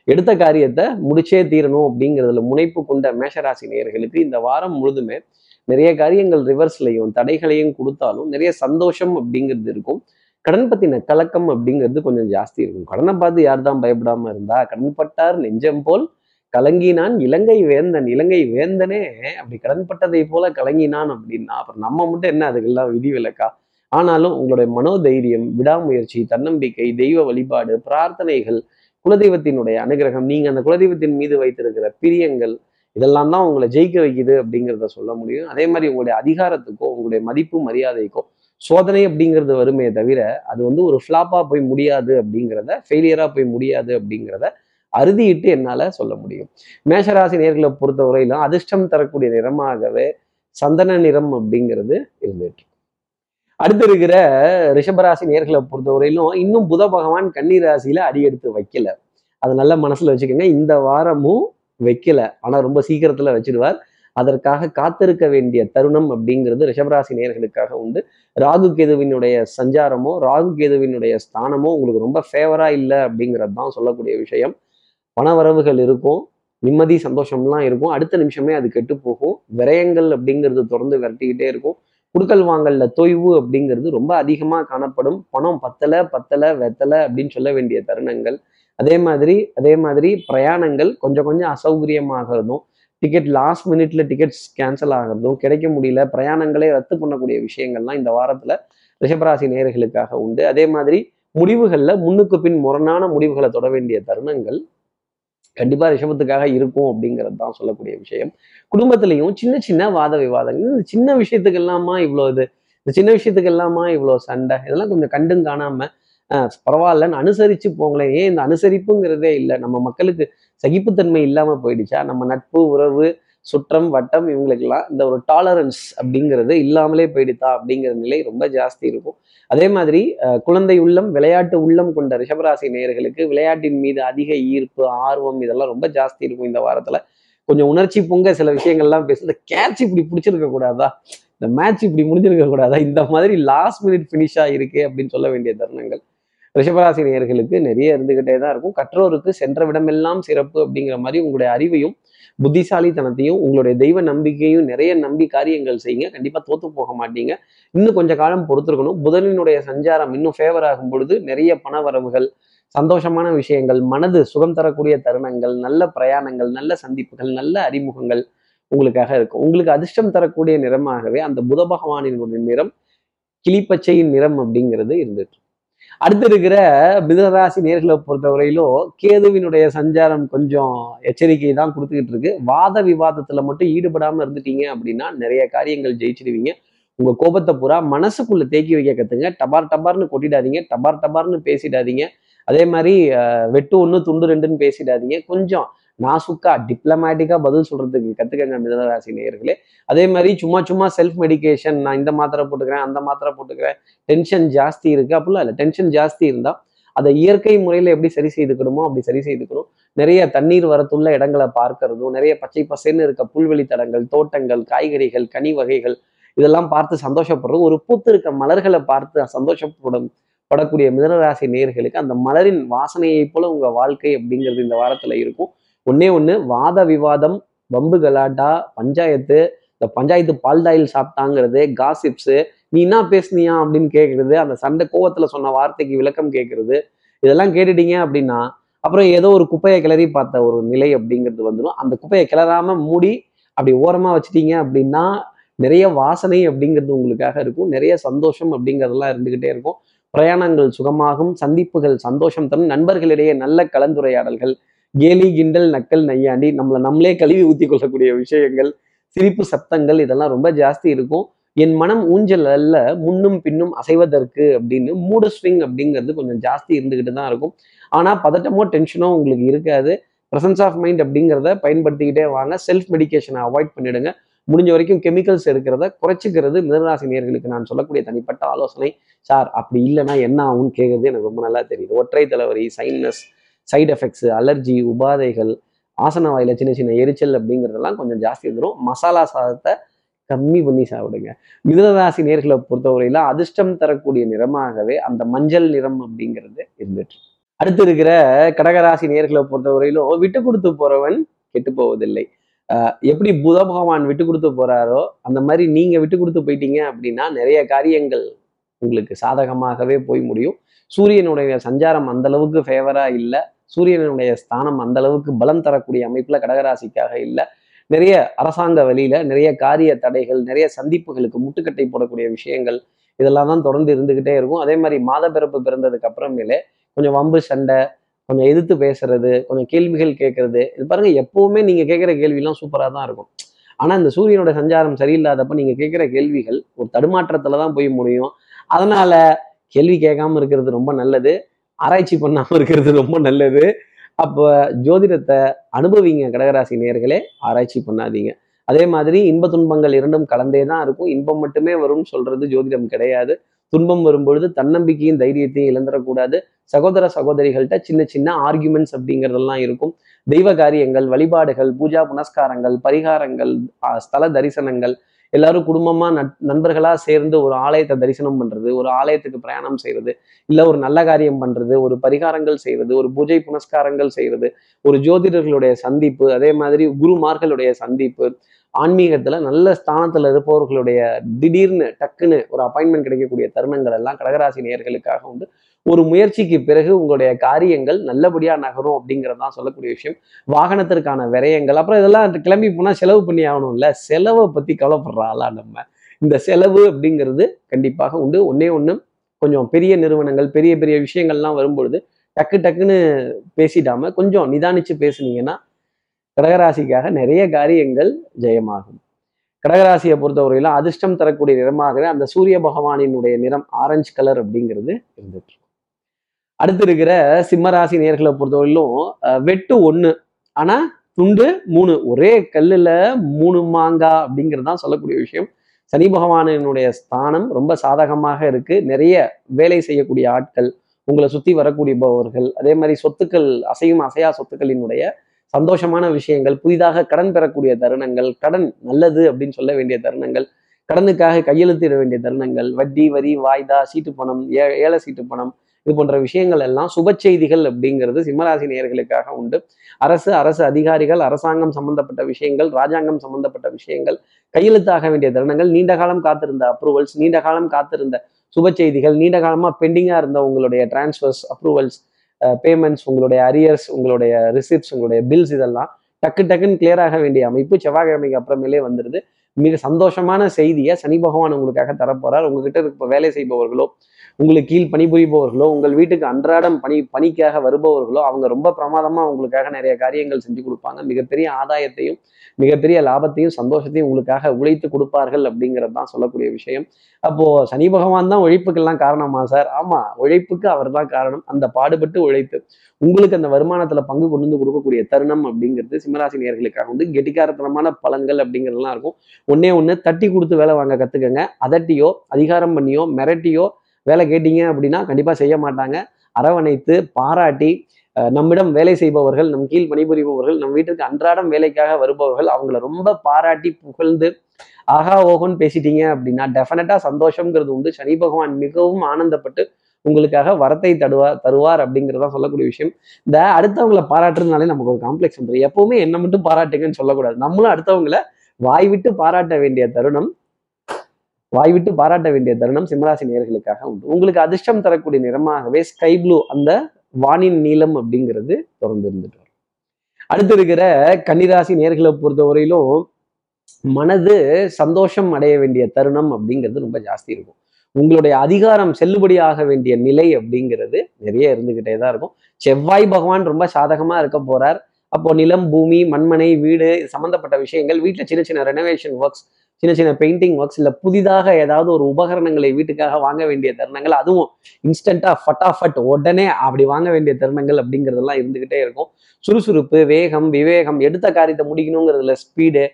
Speaker 1: எடுத்த காரியத்தை முடிச்சே தீரணும் அப்படிங்கிறதுல முனைப்பு கொண்ட மேஷராசி நேயர்களுக்கு இந்த வாரம் முழுதுமே நிறைய காரியங்கள் ரிவர்ஸ்லையும் தடைகளையும் கொடுத்தாலும் நிறைய சந்தோஷம் அப்படிங்கிறது இருக்கும். கடன் பத்தின கலக்கம் அப்படிங்கிறது கொஞ்சம் ஜாஸ்தி இருக்கும். கடனை பார்த்து யார் தான் பயப்படாம இருந்தா கடன் பட்டார் நெஞ்சம் போல் கலங்கினான் இலங்கை வேந்தன் இலங்கை வேந்தனே அப்படி கடன்பட்டதை போல கலங்கினான் அப்படின்னா அப்புறம் நம்ம மட்டும் என்ன அதுக்கெல்லாம் விதிவிலக்கா? ஆனாலும் உங்களுடைய மனோதைரியம் விடாமுயற்சி தன்னம்பிக்கை தெய்வ வழிபாடு பிரார்த்தனைகள் குலதெய்வத்தினுடைய அனுகிரகம் நீங்க அந்த குலதெய்வத்தின் மீது வைத்திருக்கிற பிரியங்கள் இதெல்லாம் தான் உங்களை ஜெயிக்க வைக்குது அப்படிங்கிறத சொல்ல முடியும். அதே மாதிரி உங்களுடைய அதிகாரத்துக்கோ உங்களுடைய மதிப்பு மரியாதைக்கோ சோதனை அப்படிங்கிறது வருமே தவிர அது வந்து ஒரு ஃப்ளாப்பாக போய் முடியாது அப்படிங்கிறத ஃபெயிலியராக போய் முடியாது அப்படிங்கிறத அறுதியிட்டு என்னால சொல்ல முடியும். மேஷராசி நேர்களை பொறுத்தவரையிலும் அதிர்ஷ்டம் தரக்கூடிய நிறமாகவே சந்தன நிறம் அப்படிங்கிறது இருந்துட்டு அடுத்து இருக்கிற ரிஷபராசி நேர்களை பொறுத்தவரையிலும் இன்னும் புத பகவான் கன்னி ராசியில அடி எடுத்து வைக்கல. அதை நல்ல மனசுல வச்சுக்கோங்க. இந்த வாரமும் வைக்கல. ஆனா ரொம்ப சீக்கிரத்துல வச்சிடுவார் அதற்காக காத்திருக்க வேண்டிய தருணம் அப்படிங்கிறது ரிஷபராசி நேர்களுக்காக உண்டு. ராகு கேதுவினுடைய சஞ்சாரமோ ராகு கேதுவினுடைய ஸ்தானமோ உங்களுக்கு ரொம்ப ஃபேவரா இல்லை அப்படிங்கிறது தான் சொல்லக்கூடிய விஷயம். பணவரவுகள் இருக்கும் நிம்மதி சந்தோஷம்லாம் இருக்கும். அடுத்த நிமிஷமே அது கெட்டு போகும். விரயங்கள் அப்படிங்கிறது தொடர்ந்து விரட்டிக்கிட்டே இருக்கும். குடுக்கல் வாங்கல்ல தொய்வு அப்படிங்கிறது ரொம்ப அதிகமாக காணப்படும். பணம் பத்தலை பத்தலை வெத்தலை அப்படின்னு சொல்ல வேண்டிய தருணங்கள். அதே மாதிரி அதே மாதிரி பிரயாணங்கள் கொஞ்சம் கொஞ்சம் அசௌகரியமாகிறதும் டிக்கெட் லாஸ்ட் மினிட்ல டிக்கெட்ஸ் கேன்சல் ஆகிறதும் கிடைக்க முடியல பிரயாணங்களே ரத்து பண்ணக்கூடிய விஷயங்கள்லாம் இந்த வாரத்தில் ரிஷபராசி நேர்களுக்காக உண்டு. அதே மாதிரி முடிவுகளில் முன்னுக்கு பின் முரணான முடிவுகளை தொட வேண்டிய தருணங்கள். கண்டிப்பா ரிஷபத்துக்காக இருக்கும் அப்படிங்கிறது தான் சொல்லக்கூடிய விஷயம். குடும்பத்திலையும் சின்ன சின்ன வாத விவாதங்கள். இந்த சின்ன விஷயத்துக்கு எல்லாமா இவ்வளோ இது? இந்த சின்ன விஷயத்துக்கு எல்லாமா இவ்வளோ சண்டை? இதெல்லாம் கொஞ்சம் கண்டும் காணாம பரவாயில்லன்னு அனுசரிச்சு போங்களேன். ஏன் இந்த அனுசரிப்புங்கிறதே இல்லை. நம்ம மக்களுக்கு சகிப்புத்தன்மை இல்லாம போயிடுச்சா? நம்ம நட்பு உறவு சுற்றம் வட்டம் இவங்களுக்கெல்லாம் இந்த ஒரு டாலரன்ஸ் அப்படிங்கிறது இல்லாமலே போயிடுதா அப்படிங்கிற நிலை ரொம்ப ஜாஸ்தி இருக்கும். அதே மாதிரி குழந்தை உள்ளம் விளையாட்டு உள்ளம் கொண்ட ரிஷபராசி நேயர்களுக்கு விளையாட்டின் மீது அதிக ஈர்ப்பு ஆர்வம் இதெல்லாம் ரொம்ப ஜாஸ்தி இருக்கும் இந்த வாரத்துல. கொஞ்சம் உணர்ச்சி பொங்க சில விஷயங்கள்லாம் பேசு இந்த கேட்ச் இப்படி பிடிச்சிருக்க கூடாதா? இந்த மேட்ச் இப்படி முடிஞ்சிருக்க கூடாதா? இந்த மாதிரி லாஸ்ட் மினிட் ஃபினிஷா இருக்கு அப்படின்னு சொல்ல வேண்டிய தருணங்கள். ரிஷபராசி நேயர்களுக்கு நிறைய இருந்துகிட்டே தான் இருக்கும். கற்றோருக்கு சென்ற விடமெல்லாம் சிறப்பு அப்படிங்கிற மாதிரி உங்களுடைய அறிவையும் புத்திசாலித்தனத்தையும் உங்களுடைய தெய்வ நம்பிக்கையும் நிறைய நம்பி காரியங்கள் செய்யுங்க. கண்டிப்பா தோத்து போக மாட்டீங்க. இன்னும் கொஞ்ச காலம் பொறுத்திருக்கணும். புதனினுடைய சஞ்சாரம் இன்னும் ஃபேவர் ஆகும் பொழுது நிறைய பண வரவுகள் சந்தோஷமான விஷயங்கள் மனது சுகம் தரக்கூடிய தருணங்கள் நல்ல பிரயாணங்கள் நல்ல சந்திப்புகள் நல்ல அறிமுகங்கள் உங்களுக்காக இருக்கும். உங்களுக்கு அதிர்ஷ்டம் தரக்கூடிய நிறமாகவே அந்த புத பகவானினுடைய நிறம் கிளிப்பச்சையின் நிறம் அப்படிங்கிறது இருந்துட்டு அடுத்து இருக்கிற மிதராசி நேர்களை பொறுத்தவரையிலும் கேதுவினுடைய சஞ்சாரம் கொஞ்சம் எச்சரிக்கை தான் கொடுத்துக்கிட்டு இருக்கு. வாத விவாதத்துல மட்டும் ஈடுபடாம இருந்துட்டீங்க அப்படின்னா நிறைய காரியங்கள் ஜெயிச்சிடுவீங்க உங்க கோபத்தை பூரா மனசுக்குள்ள தேக்கி வைக்க கத்துங்க. டபார் டபார்னு கொட்டிடாதீங்க. டபார் டபார்னு பேசிடாதீங்க. அதே மாதிரி வெட்டு ஒன்று துண்டு ரெண்டுன்னு பேசிடாதீங்க. கொஞ்சம் நாசுக்கா டிப்ளமேட்டிக்கா பதில் சொல்றதுக்கு கத்துக்கங்க மிதனராசி நேயர்களே. அதே மாதிரி சும்மா சும்மா செல்ஃப் மெடிகேஷன் நான் இந்த மாத்திரை போட்டுக்கிறேன் அந்த மாத்திரை போட்டுக்கிறேன் டென்ஷன் ஜாஸ்தி இருக்கு. அப்படிலாம் இல்லை. டென்ஷன் ஜாஸ்தி இருந்தா அதை இயற்கை முறையில் எப்படி சரி செய்துக்கணுமோ அப்படி சரி செய்துக்கணும். நிறைய தண்ணீர் வரத்துள்ள இடங்களை பார்க்கறதும் நிறைய பச்சை பசேன்னு இருக்க புல்வெளி தடங்கள் தோட்டங்கள் காய்கறிகள் கனி வகைகள் இதெல்லாம் பார்த்து சந்தோஷப்படுறோம். ஒரு பூத்து இருக்க மலர்களை பார்த்து சந்தோஷப்படும் படக்கூடிய மிதனராசி நேர்களுக்கு அந்த மலரின் வாசனையை போல உங்க வாழ்க்கை அப்படிங்கிறது இந்த வாரத்துல இருக்கும். ஒன்னே ஒன்று வாத விவாதம் வம்பு கலாட்டா பஞ்சாயத்து இந்த பஞ்சாயத்து பால்டாயில் சாப்பிட்டாங்கிறது காசிப்ஸு நீ என்ன பேசுனியா அப்படின்னு கேட்குறது அந்த சண்டை கோவத்தில் சொன்ன வார்த்தைக்கு விளக்கம் கேட்குறது இதெல்லாம் கேட்டுட்டீங்க அப்படின்னா அப்புறம் ஏதோ ஒரு குப்பையை கிளறி பார்த்த ஒரு நிலை அப்படிங்கிறது வந்துடும் அந்த குப்பையை கிளறாம மூடி அப்படி ஓரமாக வச்சிட்டீங்க அப்படின்னா நிறைய வாசனை அப்படிங்கிறது உங்களுக்காக இருக்கும். நிறைய சந்தோஷம் அப்படிங்கிறதெல்லாம் இருந்துக்கிட்டே இருக்கும். பிரயாணங்கள் சுகமாகும் சந்திப்புகள் சந்தோஷம் தரும். நண்பர்களிடையே நல்ல கலந்துரையாடல்கள் கேலி கிண்டல் நக்கல் நையாண்டி நம்மளை நம்மளே கழுவி ஊத்தி கொள்ளக்கூடிய விஷயங்கள் சிரிப்பு சப்தங்கள் இதெல்லாம் ரொம்ப ஜாஸ்தி இருக்கும். என் மனம் ஊஞ்சல் அல்ல முன்னும் பின்னும் அசைவதற்கு அப்படின்னு மூடு ஸ்விங் அப்படிங்கிறது கொஞ்சம் ஜாஸ்தி இருந்துகிட்டு தான் இருக்கும். ஆனால் பதட்டமோ டென்ஷனோ உங்களுக்கு இருக்காது. ப்ரெசன்ஸ் ஆஃப் மைண்ட் அப்படிங்கிறத பயன்படுத்திக்கிட்டே வாங்க. செல்ஃப் மெடிகேஷனை அவாய்ட் பண்ணிடுங்க. முடிஞ்ச வரைக்கும் கெமிக்கல்ஸ் எடுக்கிறத குறைச்சிக்கிறது மிதராசி நேர்களுக்கு நான் சொல்லக்கூடிய தனிப்பட்ட ஆலோசனை. சார் அப்படி இல்லைன்னா என்ன ஆகும்னு கேட்குறது எனக்கு ரொம்ப நல்லா தெரியுது. ஒற்றை தலைவரி சைனஸ் சைடு எஃபெக்ட்ஸ் அலர்ஜி உபாதைகள் ஆசன வாயில் சின்ன சின்ன எரிச்சல் அப்படிங்கிறதெல்லாம் கொஞ்சம் ஜாஸ்தி வந்துடும் மசாலா சாதத்தை கம்மி பண்ணி சாப்பிடுங்க. மிதனராசி நேர்களை பொறுத்தவரையில அதிர்ஷ்டம் தரக்கூடிய நிறமாகவே அந்த மஞ்சள் நிறம் அப்படிங்கிறது இருந்துட்டு அடுத்து இருக்கிற கடகராசி நேர்களை பொறுத்தவரையிலும் விட்டு கொடுத்து போறவன் கெட்டு போவதில்லை. எப்படி புத பகவான் விட்டு கொடுத்து போறாரோ அந்த மாதிரி நீங்க விட்டு கொடுத்து போயிட்டீங்க அப்படின்னா நிறைய காரியங்கள் உங்களுக்கு சாதகமாகவே போய் முடியும். சூரியனுடைய சஞ்சாரம் அந்த அளவுக்கு ஃபேவரா இல்லை. சூரியனுடைய ஸ்தானம் அந்த அளவுக்கு பலம் தரக்கூடிய அமைப்புல கடகராசிக்காக இல்லை. நிறைய அரசாங்க வழியில நிறைய காரிய தடைகள் நிறைய சந்திப்புகளுக்கு முட்டுக்கட்டை போடக்கூடிய விஷயங்கள் இதெல்லாம் தான் தொடர்ந்து இருந்துகிட்டே இருக்கும். அதே மாதிரி மாத பிறப்பு பிறந்ததுக்கு அப்புறமேலே கொஞ்சம் வம்பு சண்டை கொஞ்சம் எதிர்த்து பேசுறது கொஞ்சம் கேள்விகள் கேட்கறது. இது பாருங்க எப்பவுமே நீங்க கேட்குற கேள்விலாம் சூப்பராக தான் இருக்கும். ஆனா இந்த சூரியனோட சஞ்சாரம் சரியில்லாதப்ப நீங்க கேட்குற கேள்விகள் ஒரு தடுமாற்றத்துல தான் போய் முடியும். அதனால கேள்வி கேட்காம இருக்கிறது ரொம்ப நல்லது. ஆராய்ச்சி பண்ணாமல் இருக்கிறது ரொம்ப நல்லது. அப்போ ஜோதிடத்தை அனுபவிங்க கடகராசி நேர்களே ஆராய்ச்சி பண்ணாதீங்க. அதே மாதிரி இன்ப துன்பங்கள் இரண்டும் கலந்தே தான் இருக்கும். இன்பம் மட்டுமே வரும்னு சொல்றது ஜோதிடம் கிடையாது. துன்பம் வரும்பொழுது தன்னம்பிக்கையும் தைரியத்தையும் இழந்துடக்கூடாது சகோதர சகோதரிகள்கிட்ட சின்ன சின்ன ஆர்குமெண்ட்ஸ் அப்படிங்கிறதெல்லாம் இருக்கும். தெய்வ காரியங்கள் வழிபாடுகள் பூஜா புனஸ்காரங்கள் பரிகாரங்கள் ஸ்தல தரிசனங்கள் எல்லாரும் குடும்பமா நட்- நண்பர்களா சேர்ந்து ஒரு ஆலயத்தை தரிசனம் பண்றது ஒரு ஆலயத்துக்கு பிரயாணம் செய்யறது இல்ல ஒரு நல்ல காரியம் பண்றது ஒரு பரிகாரங்கள் செய்யறது ஒரு பூஜை புனஸ்காரங்கள் செய்யறது ஒரு ஜோதிடர்களுடைய சந்திப்பு அதே மாதிரி குருமார்களுடைய சந்திப்பு ஆன்மீகத்துல நல்ல ஸ்தானத்துல இருப்பவர்களுடைய திடீர்னு டக்குன்னு ஒரு அப்பாயின்மெண்ட் கிடைக்கக்கூடிய தருணங்கள் எல்லாம் கடகராசி நேயர்களுக்காக உண்டு. ஒரு முயற்சிக்கு பிறகு உங்களுடைய காரியங்கள் நல்லபடியா நகரும் அப்படிங்கிறது தான் சொல்லக்கூடிய விஷயம். வாகனத்திற்கான விரயங்கள் அப்புறம் இதெல்லாம் கிளம்பி போனா செலவு பண்ணி ஆகணும்ல. செலவை பத்தி கவலைப்படுறாளா நம்ம. இந்த செலவு அப்படிங்கிறது கண்டிப்பாக உண்டு. ஒன்னே ஒன்று கொஞ்சம் பெரிய நிறுவனங்கள் பெரிய பெரிய விஷயங்கள்லாம் வரும்பொழுது டக்கு டக்குன்னு பேசிடாம கொஞ்சம் நிதானிச்சு பேசுனீங்கன்னா கடகராசிக்காக நிறைய காரியங்கள் ஜெயமாகும். கடகராசியை பொறுத்தவரையிலும் அதிர்ஷ்டம் தரக்கூடிய நிறமாகவே அந்த சூரிய பகவானினுடைய நிறம் ஆரஞ்சு கலர் அப்படிங்கிறது இருந்துட்டு அடுத்து இருக்கிற சிம்மராசி நேர்களை பொறுத்தவரையிலும் வெட்டு ஒண்ணு ஆனா துண்டு மூணு ஒரே கல்லுல மூணு மாங்கா அப்படிங்கிறது தான் சொல்லக்கூடிய விஷயம். சனி பகவானினுடைய ஸ்தானம் ரொம்ப சாதகமாக இருக்கு. நிறைய வேலை செய்யக்கூடிய ஆட்கள் உங்களை சுத்தி வரக்கூடியபவர்கள் அதே மாதிரி சொத்துக்கள் அசையும் அசையா சொத்துக்களினுடைய சந்தோஷமான விஷயங்கள் புதிதாக கடன் பெறக்கூடிய தருணங்கள் கடன் நல்லது அப்படின்னு சொல்ல வேண்டிய தருணங்கள் கடனுக்காக கையெழுத்திட வேண்டிய தருணங்கள் வட்டி வரி வாய்தா சீட்டு பணம் ஏ ஏழை சீட்டு பணம் இது போன்ற விஷயங்கள் எல்லாம் சுப செய்திகள் அப்படிங்கிறது சிம்மராசி நேர்களுக்காக உண்டு. அரசு அரசு அதிகாரிகள் அரசாங்கம் சம்பந்தப்பட்ட விஷயங்கள் ராஜாங்கம் சம்பந்தப்பட்ட விஷயங்கள் கையெழுத்தாக வேண்டிய தருணங்கள் நீண்ட காலம் காத்திருந்த அப்ரூவல்ஸ் நீண்ட காலம் காத்திருந்த சுப செய்திகள் நீண்ட காலமா பெண்டிங்கா இருந்த உங்களுடைய டிரான்ஸ்ஃபர்ஸ் அப்ரூவல்ஸ் பேமெண்ட்ஸ் உங்களுடைய அரியர்ஸ் உங்களுடைய ரிசிப்ட்ஸ் உங்களுடைய பில்ஸ் இதெல்லாம் டக்கு டக்குன்னு கிளியர் ஆக வேண்டிய அமைப்பு செவ்வாய்க்கிழமைக்கு அப்புறமேலே வந்துடுது மிக சந்தோஷமான செய்தியை சனி பகவான் உங்களுக்காக தரப்போறார். உங்ககிட்ட இருக்க வேலை செய்பவர்களோ உங்களுக்கு கீழ் பணிபுரிபவர்களோ உங்கள் வீட்டுக்கு அன்றாடம் பணி பணிக்காக வருபவர்களோ அவங்க ரொம்ப பிரமாதமாக உங்களுக்காக நிறைய காரியங்கள் செஞ்சு கொடுப்பாங்க. மிகப்பெரிய ஆதாயத்தையும் மிகப்பெரிய லாபத்தையும் சந்தோஷத்தையும் உங்களுக்காக உழைத்து கொடுப்பார்கள் அப்படிங்கிறது தான் சொல்லக்கூடிய விஷயம். அப்போ சனி பகவான் தான் உழைப்புக்கெல்லாம் காரணமா சார்? ஆமா உழைப்புக்கு அவர் தான் காரணம். அந்த பாடுபட்டு உழைத்து உங்களுக்கு அந்த வருமானத்துல பங்கு கொண்டு வந்து கொடுக்கக்கூடிய தருணம் அப்படிங்கிறது சிம்மராசி நேர்களுக்காக வந்து கெட்டிக்காரத்தனமான பலன்கள் அப்படிங்கிறதுலாம் இருக்கும். ஒன்னே ஒன்று தட்டி கொடுத்து வேலை வாங்க கத்துக்கங்க. அதட்டியோ அதிகாரம் பண்ணியோ மிரட்டியோ வேலை கேட்டீங்க அப்படின்னா கண்டிப்பாக செய்ய மாட்டாங்க. அரவணைத்து பாராட்டி நம்மிடம் வேலை செய்பவர்கள் நம் கீழ் பணிபுரிபவர்கள் நம் வீட்டுக்கு அன்றாடம் வேலைக்காக வருபவர்கள் அவங்கள ரொம்ப பாராட்டி புகழ்ந்து ஆஹா ஓஹோன்னு பேசிட்டீங்க அப்படின்னா டெஃபினட்டா சந்தோஷம்ங்கிறது உண்டு. சனி பகவான் மிகவும் ஆனந்தப்பட்டு உங்களுக்காக வரத்தை தருவார் தருவார் அப்படிங்கிறதா சொல்லக்கூடிய விஷயம். இந்த அடுத்தவங்களை பாராட்டுறதுனாலே நமக்கு ஒரு காம்ப்ளெக்ஸ் வந்துடும் எப்பவுமே என்ன மட்டும் பாராட்டுங்கன்னு சொல்லக்கூடாது. நம்மளும் அடுத்தவங்கள வாய் விட்டு பாராட்ட வேண்டிய தருணம் வாய் விட்டு பாராட்ட வேண்டிய தருணம் சிம்மராசி நேர்களுக்காக உண்டு. உங்களுக்கு அதிர்ஷ்டம் தரக்கூடிய நிறமாகவே ஸ்கை ப்ளூ அந்த வானின் நீளம் அப்படிங்கிறது தொடர்ந்து இருந்துட்டு வரும். அடுத்து இருக்கிற கன்னிராசி நேர்களை பொறுத்தவரையிலும் மனது சந்தோஷம் அடைய வேண்டிய தருணம் அப்படிங்கிறது ரொம்ப ஜாஸ்தி இருக்கும். உங்களுடைய அதிகாரம் செல்லுபடியாக வேண்டிய நிலை அப்படிங்கிறது நிறைய இருந்துகிட்டே தான் இருக்கும். செவ்வாய் பகவான் ரொம்ப சாதகமா இருக்க போறார். அப்போ நிலம் பூமி மண்மனை வீடு சம்பந்தப்பட்ட விஷயங்கள் வீட்டில் சின்ன சின்ன ரெனோவேஷன் ஒர்க்ஸ் சின்ன சின்ன பெயிண்டிங் ஒர்க்ஸ் இல்லை புதிதாக ஏதாவது ஒரு உபகரணங்களை வீட்டுக்காக வாங்க வேண்டிய தருணங்கள் அதுவும் இன்ஸ்டண்ட்டாக ஃபட்டாஃபட் உடனே அப்படி வாங்க வேண்டிய தருணங்கள் அப்படிங்கிறதெல்லாம் இருந்துக்கிட்டே இருக்கும். சுறுசுறுப்பு வேகம் விவேகம் எடுத்த காரியத்தை முடிக்கணுங்கிறதுல ஸ்பீடு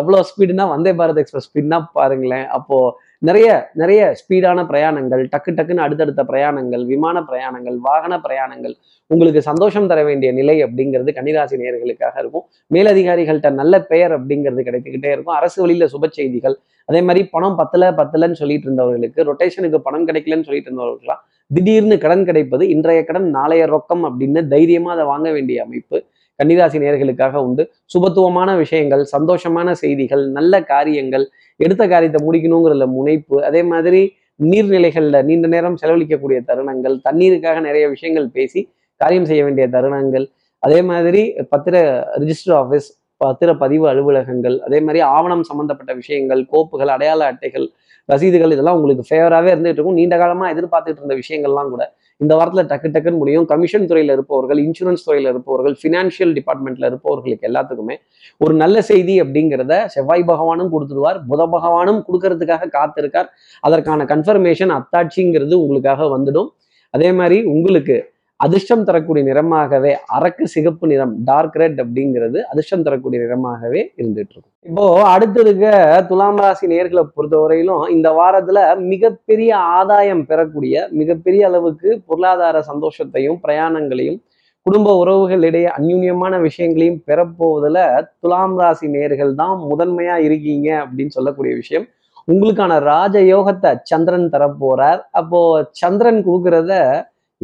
Speaker 1: எவ்வளோ ஸ்பீடுனா வந்தே பாரத் எக்ஸ்பிரஸ் ஸ்பீட்னா பாருங்களேன். அப்போது நிறைய நிறைய ஸ்பீடான பிரயாணங்கள் டக்கு டக்குன்னு அடுத்தடுத்த பிரயாணங்கள் விமான பிரயாணங்கள் வாகன பிரயாணங்கள் உங்களுக்கு சந்தோஷம் தர வேண்டிய நிலை அப்படிங்கிறது கன்னிராசி நேர்களுக்காக இருக்கும். மேலதிகாரிகள்கிட்ட நல்ல பெயர் அப்படிங்கிறது கிடைத்துக்கிட்டே இருக்கும். அரசு வழியில சுப செய்திகள் அதே மாதிரி பணம் பத்தல பத்தலன்னு சொல்லிட்டு இருந்தவர்களுக்கு ரொட்டேஷனுக்கு பணம் கிடைக்கலன்னு சொல்லிட்டு இருந்தவர்களுக்குலாம் திடீர்னு கடன் கிடைப்பது இன்றைய கடன் நாளைய ரொக்கம் அப்படின்னு தைரியமா அதை வாங்க வேண்டிய அமைப்பு கன்னிராசி நேர்களுக்காக உண்டு. சுபத்துவமான விஷயங்கள் சந்தோஷமான செய்திகள் நல்ல காரியங்கள் எடுத்த காரியத்தை முடிக்கணுங்கிறதுல முனைப்பு. அதே மாதிரி நீர்நிலைகளில் நீண்ட நேரம் செலவழிக்கக்கூடிய தருணங்கள் தண்ணீருக்காக நிறைய விஷயங்கள் பேசி காரியம் செய்ய வேண்டிய தருணங்கள். அதே மாதிரி பத்திர ரிஜிஸ்டர் ஆஃபீஸ் பத்திர பதிவு அலுவலகங்கள் அதே மாதிரி ஆவணம் சம்பந்தப்பட்ட விஷயங்கள் கோப்புகள் அடையாள அட்டைகள் ரசீதுகள் இதெல்லாம் உங்களுக்கு ஃபேவராகவே இருந்துகிட்டு இருக்கும். நீண்ட காலமாக எதிர்பார்த்துட்டு இருந்த விஷயங்கள்லாம் கூட இந்த வாரத்தில் டக்கு டக்குன்னு முடியும். கமிஷன் துறையில் இருப்பவர்கள் இன்சூரன்ஸ் துறையில் இருப்பவர்கள் ஃபினான்ஷியல் டிபார்ட்மெண்ட்டில் இருப்பவர்களுக்கு எல்லாத்துக்குமே ஒரு நல்ல செய்தி அப்படிங்கிறத செவ்வாய் பகவானும் கொடுத்துருவார் புத பகவானும் கொடுக்கறதுக்காக காத்திருக்கார். அதற்கான கன்ஃபர்மேஷன் அத்தாட்சிங்கிறது உங்களுக்காக வந்துடும். அதே மாதிரி உங்களுக்கு அதிர்ஷ்டம் தரக்கூடிய நிறமாகவே அரக்கு சிகப்பு நிறம் டார்க் ரெட் அப்படிங்கிறது அதிர்ஷ்டம் தரக்கூடிய நிறமாகவே இருந்துட்டு இருக்கும் இப்போ அடுத்து இருக்க துலாம் ராசி நேர்களை பொறுத்தவரையிலும் இந்த வாரத்துல மிகப்பெரிய ஆதாயம் பெறக்கூடிய மிகப்பெரிய அளவுக்கு பொருளாதார சந்தோஷத்தையும் பிரயாணங்களையும் குடும்ப உறவுகளிடையே அந்யூன்யமான விஷயங்களையும் பெறப்போவதில் துலாம் ராசி நேர்கள் தான் முதன்மையா இருக்கீங்க அப்படின்னு சொல்லக்கூடிய விஷயம். உங்களுக்கான ராஜ யோகத்தை சந்திரன் தரப்போறார். அப்போ சந்திரன் கொடுக்கறத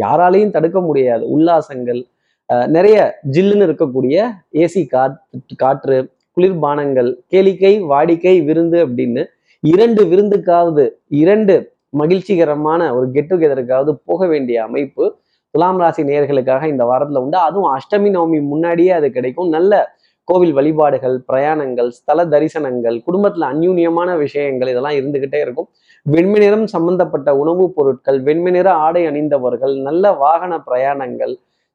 Speaker 1: யாராலையும் தடுக்க முடியாது. உல்லாசங்கள் அஹ் நிறைய ஜில்லுன்னு இருக்கக்கூடிய ஏசி காற்று காற்று குளிர்பானங்கள் கேளிக்கை வாடிக்கை விருந்து அப்படின்னு இரண்டு விருந்துக்காவது இரண்டு மகிழ்ச்சிகரமான ஒரு கெட் டுகெதருக்காவது போக வேண்டிய அமைப்பு துலாம் ராசி நேயர்களுக்காக இந்த வாரத்துல உண்டு. அதுவும் அஷ்டமி நவமி முன்னாடியே அது கிடைக்கும். நல்ல கோவில் வழிபாடுகள் பிரயாணங்கள் ஸ்தல தரிசனங்கள் குடும்பத்துல அந்யூன்யமான விஷயங்கள் இதெல்லாம் இருந்துகிட்டே இருக்கும். வெண்மை நிறம் சம்பந்தப்பட்ட உணவுப் பொருட்கள் வெண்மை நிற ஆடை அணிந்தவர்கள் நல்ல வாகன பிரயாணங்கள்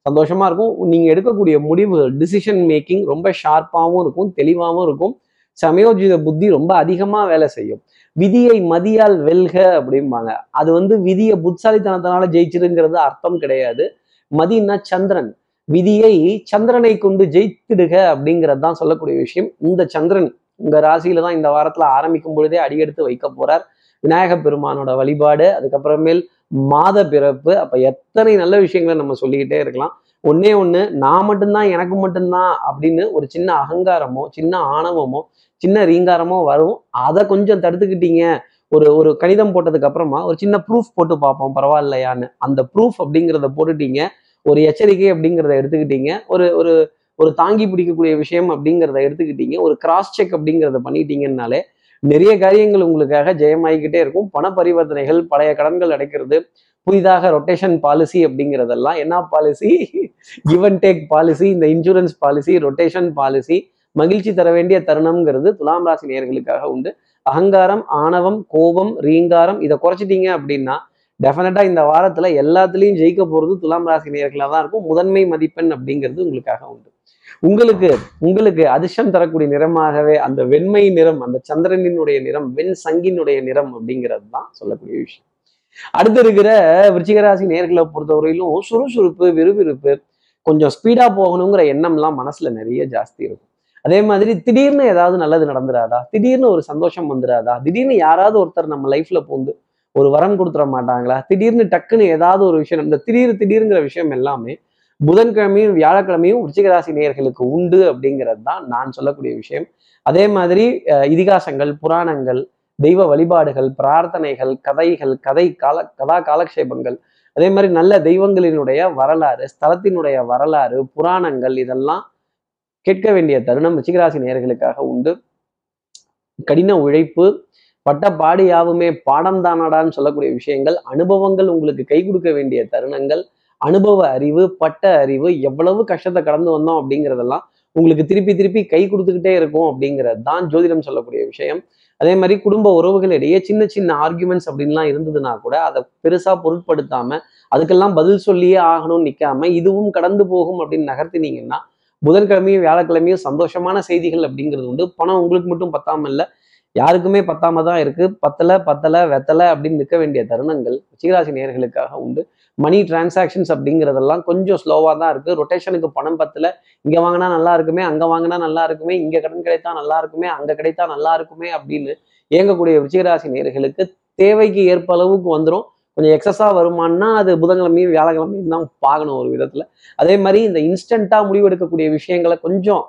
Speaker 1: சந்தோஷமா இருக்கும். நீங்க எடுக்கக்கூடிய முடிவுகள் டிசிஷன் மேக்கிங் ரொம்ப ஷார்ப்பாகவும் இருக்கும் தெளிவாகவும் இருக்கும். சமயோஜித புத்தி ரொம்ப அதிகமா வேலை செய்யும். விதியை மதியால் வெல்க அப்படிம்பாங்க. அது வந்து விதியை புத்தாலித்தனத்தினால ஜெயிச்சிருங்கிறது அர்த்தம் கிடையாது. மதினா சந்திரன். விதியை சந்திரனை கொண்டு ஜெயித்திடுக அப்படிங்கிறது தான் சொல்லக்கூடிய விஷயம். இந்த சந்திரன் உங்க ராசியில தான் இந்த வாரத்துல ஆரம்பிக்கும் பொழுதே அடியெடுத்து வைக்க போறார். விநாயக பெருமானோட வழிபாடு அதுக்கப்புறமேல் மாத பிறப்பு அப்போ எத்தனை நல்ல விஷயங்களை நம்ம சொல்லிக்கிட்டே இருக்கலாம். ஒன்னே ஒன்று நான் மட்டும்தான் எனக்கு மட்டும்தான் அப்படின்னு ஒரு சின்ன அகங்காரமோ சின்ன ஆணவமோ சின்ன ரீங்காரமோ வரும். அதை கொஞ்சம் தடுத்துக்கிட்டீங்க. ஒரு ஒரு கணிதம் போட்டதுக்கு அப்புறமா ஒரு சின்ன ப்ரூஃப் போட்டு பார்ப்போம் பரவாயில்லையான்னு. அந்த ப்ரூஃப் அப்படிங்கிறத போட்டுட்டீங்க. ஒரு எச்சரிக்கை அப்படிங்கிறத எடுத்துக்கிட்டீங்க. ஒரு ஒரு ஒரு தாங்கி பிடிக்கக்கூடிய விஷயம் அப்படிங்கிறத எடுத்துக்கிட்டீங்க. ஒரு கிராஸ் செக் அப்படிங்கிறத பண்ணிட்டீங்கன்னாலே நிறைய காரியங்கள் உங்களுக்காக ஜெயமாகிக்கிட்டே இருக்கும். பண பரிவர்த்தனைகள் பழைய கடன்கள் அடைக்கிறது புதிதாக ரொட்டேஷன் பாலிசி அப்படிங்கிறதெல்லாம் என்ன பாலிசி கிவ் டேக் பாலிசி இந்த இன்சூரன்ஸ் பாலிசி ரொட்டேஷன் பாலிசி மகிழ்ச்சி தர வேண்டிய தருணம்ங்கிறது துலாம் ராசி நேர்களுக்காக உண்டு. அகங்காரம் ஆணவம் கோபம் ரீங்காரம் இதை குறைச்சிட்டீங்க அப்படின்னா டெஃபினட்டா இந்த வாரத்துல எல்லாத்துலயும் ஜெயிக்க போறது துலாம் ராசி நேர்களாக தான் இருக்கும். முதன்மை மதிப்பெண் அப்படிங்கிறது உங்களுக்காக உண்டு. உங்களுக்கு உங்களுக்கு அதிர்ஷ்டம் தரக்கூடிய நிறமாகவே அந்த வெண்மை நிறம் அந்த சந்திரனினுடைய நிறம் வெண் சங்கினுடைய நிறம் அப்படிங்கிறது தான் சொல்லக்கூடிய விஷயம். அடுத்து இருக்கிற விருச்சிகராசி நேர்களை பொறுத்தவரையிலும் சுறுசுறுப்பு விறுவிறுப்பு கொஞ்சம் ஸ்பீடா போகணுங்கிற எண்ணம்லாம் மனசுல நிறைய ஜாஸ்தி இருக்கும். அதே மாதிரி திடீர்னு ஏதாவது நல்லது நடந்துராதா? திடீர்னு ஒரு சந்தோஷம் வந்துடாதா திடீர்னு யாராவது ஒருத்தர் நம்ம லைஃப்ல பூந்து ஒரு வரம் கொடுத்துட மாட்டாங்களா? திடீர்னு டக்குன்னு ஏதாவது ஒரு விஷயம் இந்த திடீர் திடீருங்கிற விஷயம் எல்லாமே புதன்கிழமையும் வியாழக்கிழமையும் விருச்சிகராசி நேயர்களுக்கு உண்டு அப்படிங்கிறது தான் நான் சொல்லக்கூடிய விஷயம். அதே மாதிரி அஹ், இதிகாசங்கள் புராணங்கள் தெய்வ வழிபாடுகள் பிரார்த்தனைகள் கதைகள் கதை கால கதா காலக்ஷேபங்கள். அதே மாதிரி நல்ல தெய்வங்களினுடைய வரலாறு ஸ்தலத்தினுடைய வரலாறு புராணங்கள் இதெல்லாம் கேட்க வேண்டிய தருணம் ரிச்சிகராசி நேயர்களுக்காக உண்டு. கடின உழைப்பு பட்ட பாடு யாவுமே பாடம் தானடான்னு சொல்லக்கூடிய விஷயங்கள் அனுபவங்கள் உங்களுக்கு கை கொடுக்க வேண்டிய தருணங்கள் அனுபவ அறிவு பட்ட அறிவு எவ்வளவு கஷ்டத்தை கடந்து வந்தோம் அப்படிங்கிறதெல்லாம் உங்களுக்கு திருப்பி திருப்பி கை கொடுத்துக்கிட்டே இருக்கும் அப்படிங்கிறது தான் ஜோதிடம் சொல்லக்கூடிய விஷயம். அதே மாதிரி குடும்ப உறவுகளிடையே சின்ன சின்ன ஆர்குமெண்ட்ஸ் அப்படின்லாம் இருந்ததுன்னா கூட அதை பெருசாக பொருட்படுத்தாம அதுக்கெல்லாம் பதில் சொல்லியே ஆகணும்னு நிற்காம இதுவும் கடந்து போகும் அப்படின்னு நகர்த்தினீங்கன்னா புதன்கிழமையும் வியாழக்கிழமையும் சந்தோஷமான செய்திகள் அப்படிங்கிறது உண்டு. பணம் உங்களுக்கு மட்டும் பத்தாம இல்லை யாருக்குமே பத்தாம தான் இருக்கு. பத்தல பத்தலை வெத்தலை அப்படின்னு நிற்க வேண்டிய தருணங்கள் ரிச்சிகராசி நேயர்களுக்காக உண்டு. மணி டிரான்சாக்ஷன்ஸ் அப்படிங்கிறதெல்லாம் கொஞ்சம் ஸ்லோவாக தான் இருக்குது ரொட்டேஷனுக்கு பணம் பத்தில். இங்கே வாங்கினா நல்லா இருக்குமே அங்கே வாங்கினா நல்லா இருக்குமே இங்கே கடன் கிடைத்தா நல்லா இருக்குமே அங்கே கிடைத்தா நல்லா இருக்குமே அப்படின்னு இயங்கக்கூடிய விருச்சிகராசி நேர்களுக்கு தேவைக்கு ஏற்ப அளவுக்கு வந்துடும் கொஞ்சம் எக்ஸஸாக வருமானா அது புதன்கிழமையும் வியாழக்கிழமையும் தான் பார்க்கணும் ஒரு விதத்தில். அதே மாதிரி இந்த இன்ஸ்டண்ட்டாக முடிவெடுக்கக்கூடிய விஷயங்களை கொஞ்சம்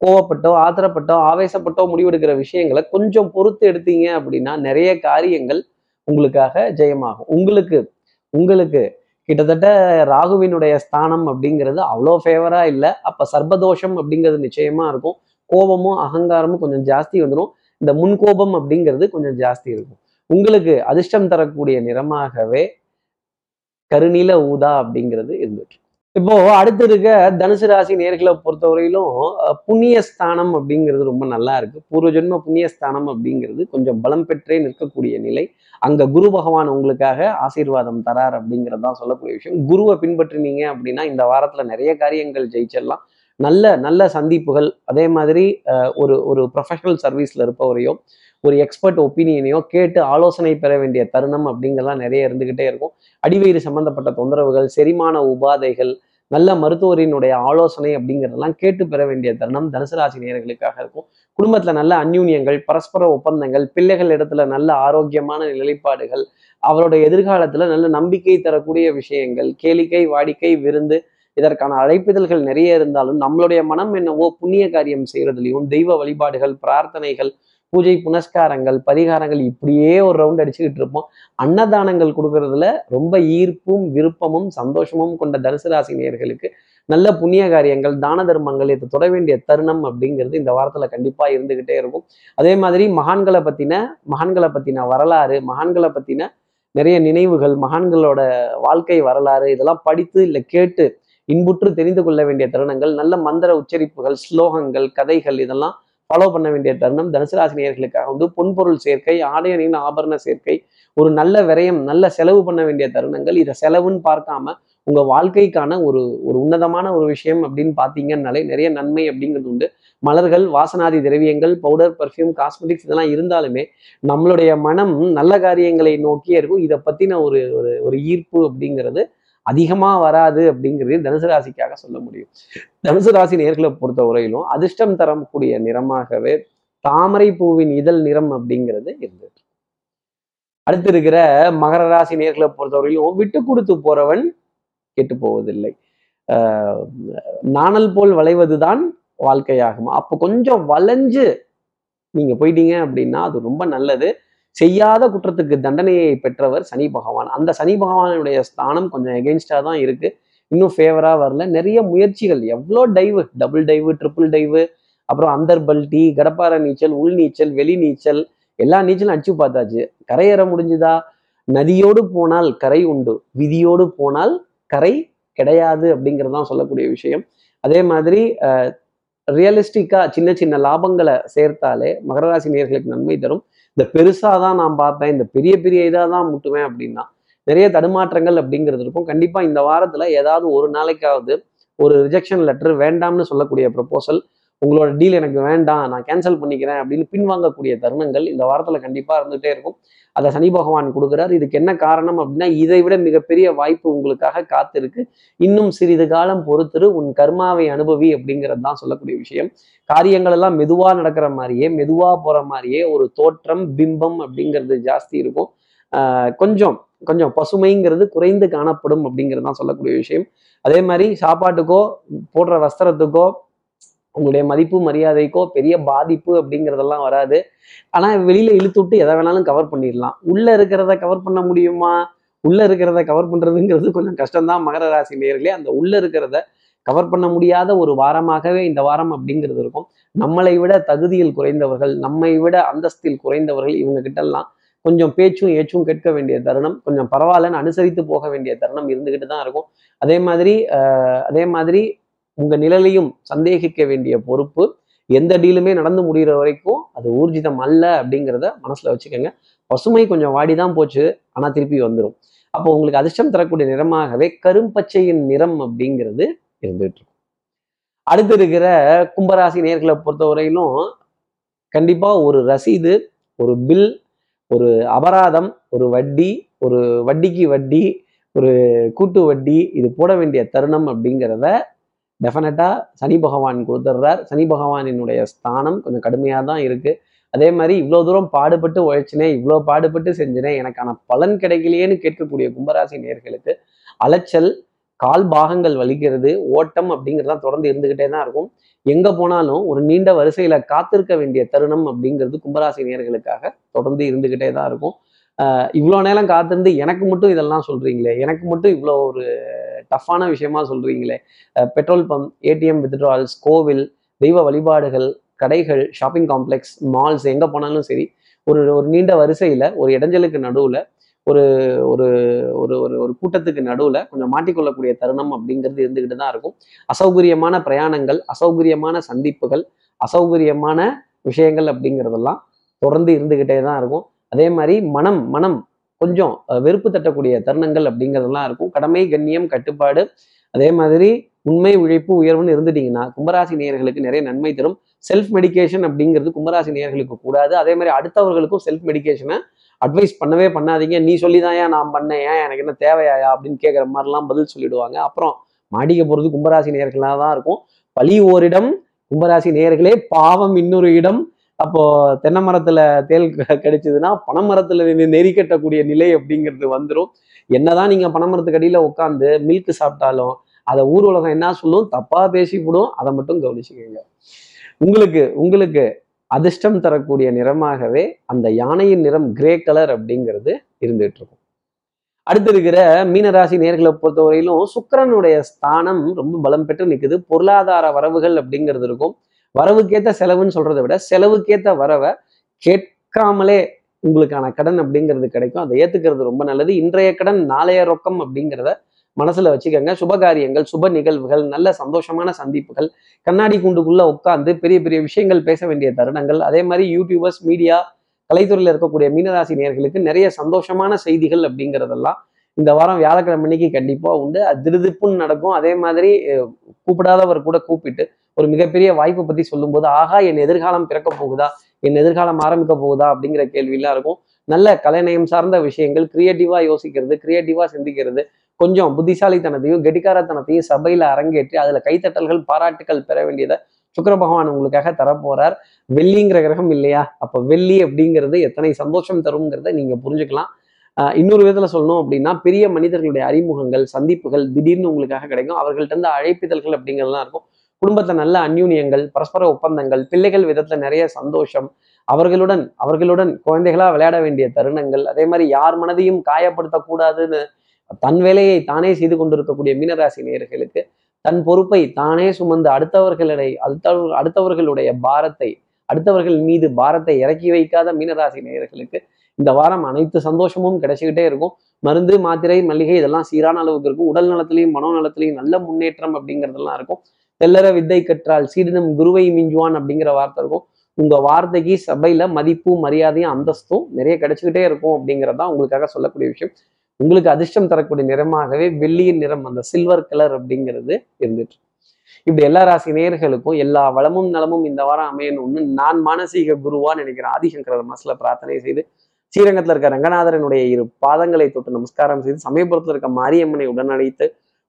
Speaker 1: கோவப்பட்டோ ஆத்திரப்பட்டோ ஆவேசப்பட்டோ முடிவெடுக்கிற விஷயங்களை கொஞ்சம் பொறுத்து எடுத்தீங்க அப்படின்னா நிறைய காரியங்கள் உங்களுக்காக ஜெயமாகும். உங்களுக்கு உங்களுக்கு கிட்டத்தட்ட ராகுவினுடைய ஸ்தானம் அப்படிங்கிறது அவ்வளோ ஃபேவரா இல்லை. அப்போ சர்பதோஷம் அப்படிங்கிறது நிச்சயமா இருக்கும். கோபமும் அகங்காரமும் கொஞ்சம் ஜாஸ்தி வந்துடும் இந்த முன்கோபம் அப்படிங்கிறது கொஞ்சம் ஜாஸ்தி இருக்கும். உங்களுக்கு அதிர்ஷ்டம் தரக்கூடிய நிறமாகவே கருநீல ஊதா அப்படிங்கிறது இருந்துட்டு இப்போ அடுத்து இருக்க தனுசு ராசி நேர்களை பொறுத்தவரையிலும் புண்ணியஸ்தானம் அப்படிங்கிறது ரொம்ப நல்லா இருக்கு. பூர்வ ஜென்ம புண்ணிய ஸ்தானம் அப்படிங்கிறது கொஞ்சம் பலம் பெற்றே நிற்கக்கூடிய நிலை. அங்க குரு பகவான் உங்களுக்காக ஆசீர்வாதம் தரார் அப்படிங்கிறது தான் சொல்லக்கூடிய விஷயம். குருவை பின்பற்றினீங்க அப்படின்னா இந்த வாரத்துல நிறைய காரியங்கள் ஜெயிச்சிடலாம். நல்ல நல்ல சந்திப்புகள் அதே மாதிரி ஒரு ஒரு ப்ரொஃபஷனல் சர்வீஸ்ல இருப்பவரையும் ஒரு எக்ஸ்பர்ட் ஒப்பீனியனையோ கேட்டு ஆலோசனை பெற வேண்டிய தருணம் அப்படிங்கிறதெல்லாம் நிறைய இருந்துகிட்டே இருக்கும். அடிவயிறு சம்பந்தப்பட்ட தொந்தரவுகள் செரிமான உபாதைகள் நல்ல மருத்துவரினுடைய ஆலோசனை அப்படிங்கிறதெல்லாம் கேட்டு பெற வேண்டிய தருணம் தனுசு ராசி இருக்கும். குடும்பத்துல நல்ல அந்யூன்யங்கள் பரஸ்பர ஒப்பந்தங்கள் பிள்ளைகள் இடத்துல நல்ல ஆரோக்கியமான நிலைப்பாடுகள் அவரோட எதிர்காலத்துல நல்ல நம்பிக்கை தரக்கூடிய விஷயங்கள் கேளிக்கை வாடிக்கை விருந்து இதற்கான அழைப்பிதழ்கள் நிறைய இருந்தாலும் நம்மளுடைய மனம் என்னவோ புண்ணிய காரியம் செய்யறதுலையும் தெய்வ வழிபாடுகள் பிரார்த்தனைகள் பூஜை புனஸ்காரங்கள் பரிகாரங்கள் இப்படியே ஒரு ரவுண்ட் அடிச்சுக்கிட்டு இருப்போம். அன்னதானங்கள் கொடுக்கறதுல ரொம்ப ஈர்ப்பும் விருப்பமும் சந்தோஷமும் கொண்ட தனுசு ராசி நேர்களுக்கு நல்ல புண்ணிய காரியங்கள் தான தர்மங்கள் இதை தொட வேண்டிய தருணம் அப்படிங்கிறது இந்த வாரத்தில் கண்டிப்பாக இருந்துக்கிட்டே இருக்கும். அதே மாதிரி மகான்களை பற்றின மகான்களை பற்றின வரலாறு மகான்களை பற்றின நிறைய நினைவுகள் மகான்களோட வாழ்க்கை வரலாறு இதெல்லாம் படித்து இல்லை கேட்டு இன்புற்று தெரிந்து கொள்ள வேண்டிய தருணங்கள் நல்ல மந்திர உச்சரிப்புகள் ஸ்லோகங்கள் கதைகள் இதெல்லாம் ஃபாலோ பண்ண வேண்டிய தருணம். தனுசு ராசி வந்து பொன்பொருள் சேர்க்கை ஆடை அணியின் ஆபரண சேர்க்கை ஒரு நல்ல விரயம் நல்ல செலவு பண்ண வேண்டிய தருணங்கள். இதை செலவுன்னு பார்க்காம உங்க வாழ்க்கைக்கான ஒரு ஒரு உன்னதமான ஒரு விஷயம் அப்படின்னு பார்த்தீங்கன்னாலே நிறைய நன்மை அப்படிங்கிறது உண்டு. மலர்கள் வாசனாதி திரவியங்கள் பவுடர் பர்ஃப்யூம் காஸ்மெட்டிக்ஸ் இதெல்லாம் இருந்தாலுமே நம்மளுடைய மனம் நல்ல காரியங்களை நோக்கியே இருக்கும். இதை பற்றின ஒரு ஒரு ஒரு ஈர்ப்பு அப்படிங்கிறது அதிகமா வராது அப்படிங்கிறது தனுசு ராசிக்காக சொல்ல முடியும். தனுசு ராசி நேர்களை பொறுத்த வரையிலும் அதிர்ஷ்டம் தரக்கூடிய நிறமாகவே தாமரை பூவின் இதழ் நிறம் அப்படிங்கிறது இருந்தது. அடுத்து இருக்கிற மகர ராசி நேர்களை பொறுத்தவரையிலும் விட்டு கொடுத்து போறவன் கெட்டு போவதில்லை. ஆஹ் நாணல் போல் வளைவதுதான் வாழ்க்கையாகும். அப்போ கொஞ்சம் வளைஞ்சு நீங்க போயிட்டீங்க அப்படின்னா அது ரொம்ப நல்லது. செய்யாத குற்றத்துக்கு தண்டனையை பெற்றவர் சனி பகவான். அந்த சனி பகவானுடைய ஸ்தானம் கொஞ்சம் எகெயின்ஸ்டாக தான் இருக்கு. இன்னும் ஃபேவரா வரல. நிறைய முயற்சிகள். எவ்வளோ dive double dive triple dive அப்புறம் அந்தர்பல்டி கடப்பார நீச்சல் உள் நீச்சல் வெளி நீச்சல் எல்லா நீச்சலும் அடிச்சு பார்த்தாச்சு. கரையேற முடிஞ்சுதா? நதியோடு போனால் கரை உண்டு. விதியோடு போனால் கரை கிடையாது அப்படிங்கிறது தான் சொல்லக்கூடிய விஷயம். அதே மாதிரி ரியலிஸ்டிக்கா சின்ன சின்ன லாபங்களை சேர்த்தாலே மகர ராசி நேர்களுக்கு நன்மை தரும். இந்த பெருசா தான் நான் பார்த்தேன் இந்த பெரிய பெரிய இதாக தான் முட்டுவேன் அப்படின்னா நிறைய தடுமாற்றங்கள் அப்படிங்கிறது இருக்கும். கண்டிப்பா இந்த வாரத்துல ஏதாவது ஒரு நாளைக்காவது ஒரு ரிஜெக்ஷன் லெட்டர் வேண்டாம்னு சொல்லக்கூடிய ப்ரொபோசல் உங்களோட டீல் எனக்கு வேண்டாம் நான் கேன்சல் பண்ணிக்கிறேன் அப்படின்னு பின்வாங்கக்கூடிய தருணங்கள் இந்த வாரத்தில் கண்டிப்பாக இருந்துகிட்டே இருக்கும். அதை சனி பகவான் கொடுக்குறார். இதுக்கு என்ன காரணம் அப்படின்னா இதை விட மிகப்பெரிய வாய்ப்பு உங்களுக்காக காத்திருக்கு. இன்னும் சிறிது காலம் பொறுத்துரு உன் கர்மாவை அனுபவி அப்படிங்கிறது தான் சொல்லக்கூடிய விஷயம். காரியங்கள் எல்லாம் நடக்கிற மாதிரியே மெதுவாக போகிற மாதிரியே ஒரு தோற்றம் பிம்பம் அப்படிங்கிறது ஜாஸ்தி இருக்கும். கொஞ்சம் கொஞ்சம் பசுமைங்கிறது குறைந்து காணப்படும் அப்படிங்கிறது தான் சொல்லக்கூடிய விஷயம். அதே மாதிரி சாப்பாட்டுக்கோ போடுற வஸ்திரத்துக்கோ உங்களுடைய மதிப்பு மரியாதைக்கோ பெரிய பாதிப்பு அப்படிங்கிறதெல்லாம் வராது. ஆனா வெளியில இழுத்து விட்டு எதை வேணாலும் கவர் பண்ணிடலாம். உள்ள இருக்கிறத கவர் பண்ண முடியுமா? உள்ள இருக்கிறத கவர் பண்றதுங்கிறது கொஞ்சம் கஷ்டம்தான் மகர ராசி நேர்களே அந்த உள்ள இருக்கிறத கவர் பண்ண முடியாத ஒரு வாரமாகவே இந்த வாரம் அப்படிங்கிறது இருக்கும். நம்மளை விட தகுதியில் குறைந்தவர்கள் நம்மை விட அந்தஸ்தில் குறைந்தவர்கள் இவங்க கிட்டலாம் எல்லாம் கொஞ்சம் பேச்சும் ஏச்சும் கேட்க வேண்டிய தருணம் கொஞ்சம் பரவாயில்லன்னு அனுசரித்து போக வேண்டிய தருணம் இருந்துகிட்டு தான் இருக்கும். அதே மாதிரி ஆஹ் அதே மாதிரி உங்கள் நிழலையும் சந்தேகிக்க வேண்டிய பொறுப்பு எந்த டீலுமே நடந்து முடிகிற வரைக்கும் அது ஊர்ஜிதம் அல்ல அப்படிங்கிறத மனசில் வச்சுக்கோங்க. பசுமை கொஞ்சம் வாடி தான் போச்சு ஆனால் திருப்பி வந்துடும் அப்போ உங்களுக்கு அதிர்ஷ்டம் தரக்கூடிய நிறமாகவே கரும்பச்சையின் நிறம் அப்படிங்கிறது இருந்துட்டு இருக்கும். அடுத்து இருக்கிற கும்பராசி நேர்களை பொறுத்தவரையிலும் கண்டிப்பாக ஒரு ரசீது ஒரு பில் ஒரு அபராதம் ஒரு வட்டி ஒரு வட்டிக்கு வட்டி ஒரு கூட்டு வட்டி இது போட வேண்டிய தருணம் அப்படிங்கிறத டெஃபினட்டா சனி பகவான் கொடுத்துட்றார். சனி பகவானினுடைய ஸ்தானம் கொஞ்சம் கடுமையாக தான் இருக்கு. அதே மாதிரி இவ்வளோ தூரம் பாடுபட்டு உழைச்சினேன் இவ்வளோ பாடுபட்டு செஞ்சினேன் எனக்கான பலன் கிடைக்கலையேன்னு கேட்கக்கூடிய கும்பராசி நேர்களுக்கு அலைச்சல் கால் பாகங்கள் வலிக்கிறது ஓட்டம் அப்படிங்கிறதெல்லாம் தொடர்ந்து இருந்துக்கிட்டே தான் இருக்கும். எங்க போனாலும் ஒரு நீண்ட வரிசையில காத்திருக்க வேண்டிய தருணம் அப்படிங்கிறது கும்பராசி நேர்களுக்காக தொடர்ந்து இருந்துகிட்டே தான் இருக்கும். இவ்வளோ நேரம் காத்திருந்து எனக்கு மட்டும் இதெல்லாம் சொல்றீங்களே எனக்கு மட்டும் இவ்வளோ ஒரு டஃப்பான விஷயமா சொல்றீங்களே. பெட்ரோல் பம்ப் ஏடிஎம் வித்ட்ரால்ஸ் கோவில் தெய்வ வழிபாடுகள் கடைகள் ஷாப்பிங் காம்ப்ளெக்ஸ் மால்ஸ் எங்க போனாலும் சரி ஒரு ஒரு நீண்ட வரிசையில ஒரு இடைஞ்சலுக்கு நடுவுல ஒரு ஒரு ஒரு ஒரு ஒரு கூட்டத்துக்கு நடுவுல கொஞ்சம் மாட்டிக்கொள்ளக்கூடிய தருணம் அப்படிங்கிறது இருந்துக்கிட்டு தான் இருக்கும். அசௌகரியமான பிரயாணங்கள் அசௌகரியமான சந்திப்புகள் அசௌகரியமான விஷயங்கள் அப்படிங்கிறதெல்லாம் தொடர்ந்து இருந்துக்கிட்டே தான் இருக்கும். அதே மாதிரி மனம் மனம் கொஞ்சம் வெறுப்பு தட்டக்கூடிய தருணங்கள் அப்படிங்கிறதெல்லாம் இருக்கும். கடமை கண்ணியம் கட்டுப்பாடு அதே மாதிரி உண்மை உழைப்பு உயர்வுன்னு இருந்துட்டீங்கன்னா கும்பராசி நேயர்களுக்கு நிறைய நன்மை தரும். செல்ஃப் மெடிகேஷன் அப்படிங்கிறது கும்பராசி நேயர்களுக்கு கூடாது. அதே மாதிரி அடுத்தவர்களுக்கும் செல்ஃப் மெடிகேஷனை அட்வைஸ் பண்ணவே பண்ணாதீங்க. நீ சொல்லிதான் ஏன் நான் பண்ணேன். ஏன் எனக்கு என்ன தேவையாயா அப்படின்னு கேட்குற மாதிரிலாம் பதில் சொல்லிடுவாங்க. அப்புறம் மாடிக்க போகிறது கும்பராசி நேயர்களாக தான் இருக்கும். பழி ஓரிடம் கும்பராசி நேயர்களே பாவம் இன்னொரு இடம். அப்போ தென்னை மரத்துல தேல் க- கடிச்சதுன்னா பனைமரத்துல நெறி கட்டக்கூடிய நிலை அப்படிங்கிறது வந்துடும் என்னதான் நீங்க பனைமரத்துக்கு அடியில உட்காந்து மில்க் சாப்பிட்டாலும் அதை ஊர் உலகம் என்ன சொல்லும்? தப்பா பேசிவிடும். அதை மட்டும் கவனிச்சுக்கோங்க. உங்களுக்கு உங்களுக்கு அதிர்ஷ்டம் தரக்கூடிய நிறமாகவே அந்த யானையின் நிறம் கிரே கலர் அப்படிங்கிறது இருந்துட்டு இருக்கும். அடுத்து இருக்கிற மீனராசி நேர்களை பொறுத்தவரையிலும் சுக்கிரனுடைய ஸ்தானம் ரொம்ப பலம் பெற்று நிக்குது. பொருளாதார வரவுகள் அப்படிங்கிறது இருக்கும். வரவுக்கேத்த செலவுன்னு சொல்றதை விட செலவுக்கேத்த வரவை கேட்காமலே உங்களுக்கான கடன் அப்படிங்கிறது கிடைக்கும். அதை ஏத்துக்கிறது ரொம்ப நல்லது. இன்றைய கடன் நாளைய ரொக்கம் அப்படிங்கிறத மனசுல வச்சுக்கோங்க. சுபகாரியங்கள் சுப நிகழ்வுகள் நல்ல சந்தோஷமான சந்திப்புகள் கண்ணாடி குண்டுக்குள்ள உட்காந்து பெரிய பெரிய விஷயங்கள் பேச வேண்டிய தருணங்கள் அதே மாதிரி யூடியூபர்ஸ் மீடியா கலைத்துறையில் இருக்கக்கூடிய மீனராசி நேர்களுக்கு நிறைய சந்தோஷமான செய்திகள் அப்படிங்கிறதெல்லாம் இந்த வாரம் வியாழக்கிழமை அன்னைக்கு கண்டிப்பாக உண்டு. அது திருதிப்புன்னு நடக்கும். அதே மாதிரி கூப்பிடாதவர் கூட கூப்பிட்டு ஒரு மிகப்பெரிய வாய்ப்பை பத்தி சொல்லும்போது ஆகா என் எதிர்காலம் பிறக்க போகுதா? என் எதிர்காலம் ஆரம்பிக்க போகுதா? அப்படிங்கிற கேள்வியெல்லாம் இருக்கும். நல்ல கலைநயம் சார்ந்த விஷயங்கள் கிரியேட்டிவா யோசிக்கிறது கிரியேட்டிவா சிந்திக்கிறது கொஞ்சம் புத்திசாலித்தனத்தையும் கெட்டிக்காரத்தனத்தையும் சபையில அரங்கேற்றி அதுல கைத்தட்டல்கள் பாராட்டுகள் பெற வேண்டியதை சுக்கர பகவான் உங்களுக்காக தரப்போறார். வெள்ளிங்கிற கிரகம் இல்லையா? அப்ப வெள்ளி அப்படிங்கிறது எத்தனை சந்தோஷம் தருங்கிறத நீங்க புரிஞ்சுக்கலாம். இன்னொரு விதத்துல சொல்லணும் அப்படின்னா பெரிய மனிதர்களுடைய அறிமுகங்கள் சந்திப்புகள் திடீர்னு உங்களுக்காக கிடைக்கும். அவர்கள்ட்ட இருந்து அழைப்பிதழ்கள் அப்படிங்கிறதுலாம் இருக்கும். குடும்பத்துல நல்ல அந்யூன்யங்கள் பரஸ்பர ஒப்பந்தங்கள் பிள்ளைகள் விதத்துல நிறைய சந்தோஷம் அவர்களுடன் அவர்களுடன் குழந்தைகளா விளையாட வேண்டிய தருணங்கள் அதே மாதிரி யார் மனதையும் காயப்படுத்தக்கூடாதுன்னு தன் வேலையை தானே செய்து கொண்டிருக்கக்கூடிய மீனராசி நேயர்களுக்கு தன் பொறுப்பை தானே சுமந்து அடுத்தவர்களை அடுத்தவர் அடுத்தவர்களுடைய பாரத்தை அடுத்தவர்கள் மீது பாரத்தை இறக்கி வைக்காத மீனராசி நேயர்களுக்கு இந்த வாரம் அனைத்து சந்தோஷமும் கிடைச்சிக்கிட்டே இருக்கும். மருந்து மாத்திரை மல்லிகை இதெல்லாம் சீரான அளவுக்கு இருக்கும். உடல் நலத்திலையும் மனோ நலத்திலையும் நல்ல முன்னேற்றம் அப்படிங்கிறதெல்லாம் இருக்கும். தெல்லற வித்தை கற்றால் சீடனும் குருவை மிஞ்சுவான் அப்படிங்கிற வார்த்தை இருக்கும். உங்க வார்த்தைக்கு சபையில மதிப்பும் மரியாதையும் அந்தஸ்தும் நிறைய கிடைச்சுக்கிட்டே இருக்கும் அப்படிங்கறதான் உங்களுக்காக சொல்லக்கூடிய விஷயம். உங்களுக்கு அதிர்ஷ்டம் தரக்கூடிய நிறமாகவே வெள்ளியின் நிறம் அந்த சில்வர் கலர் அப்படிங்கிறது இருந்துட்டு. இப்படி எல்லா ராசி நேர்களுக்கும் எல்லா வளமும் நலமும் இந்த வாரம் அமையணும்னு நான் மானசீக குருவா நினைக்கிறேன் ஆதிசங்கர மனசுல பிரார்த்தனை செய்து ஸ்ரீரங்கத்துல இருக்க ரங்கநாதரனுடைய இரு பாதங்களை தொட்டு நமஸ்காரம் செய்து சமயபுரத்துல இருக்க மாரியம்மனை உடனழைத்து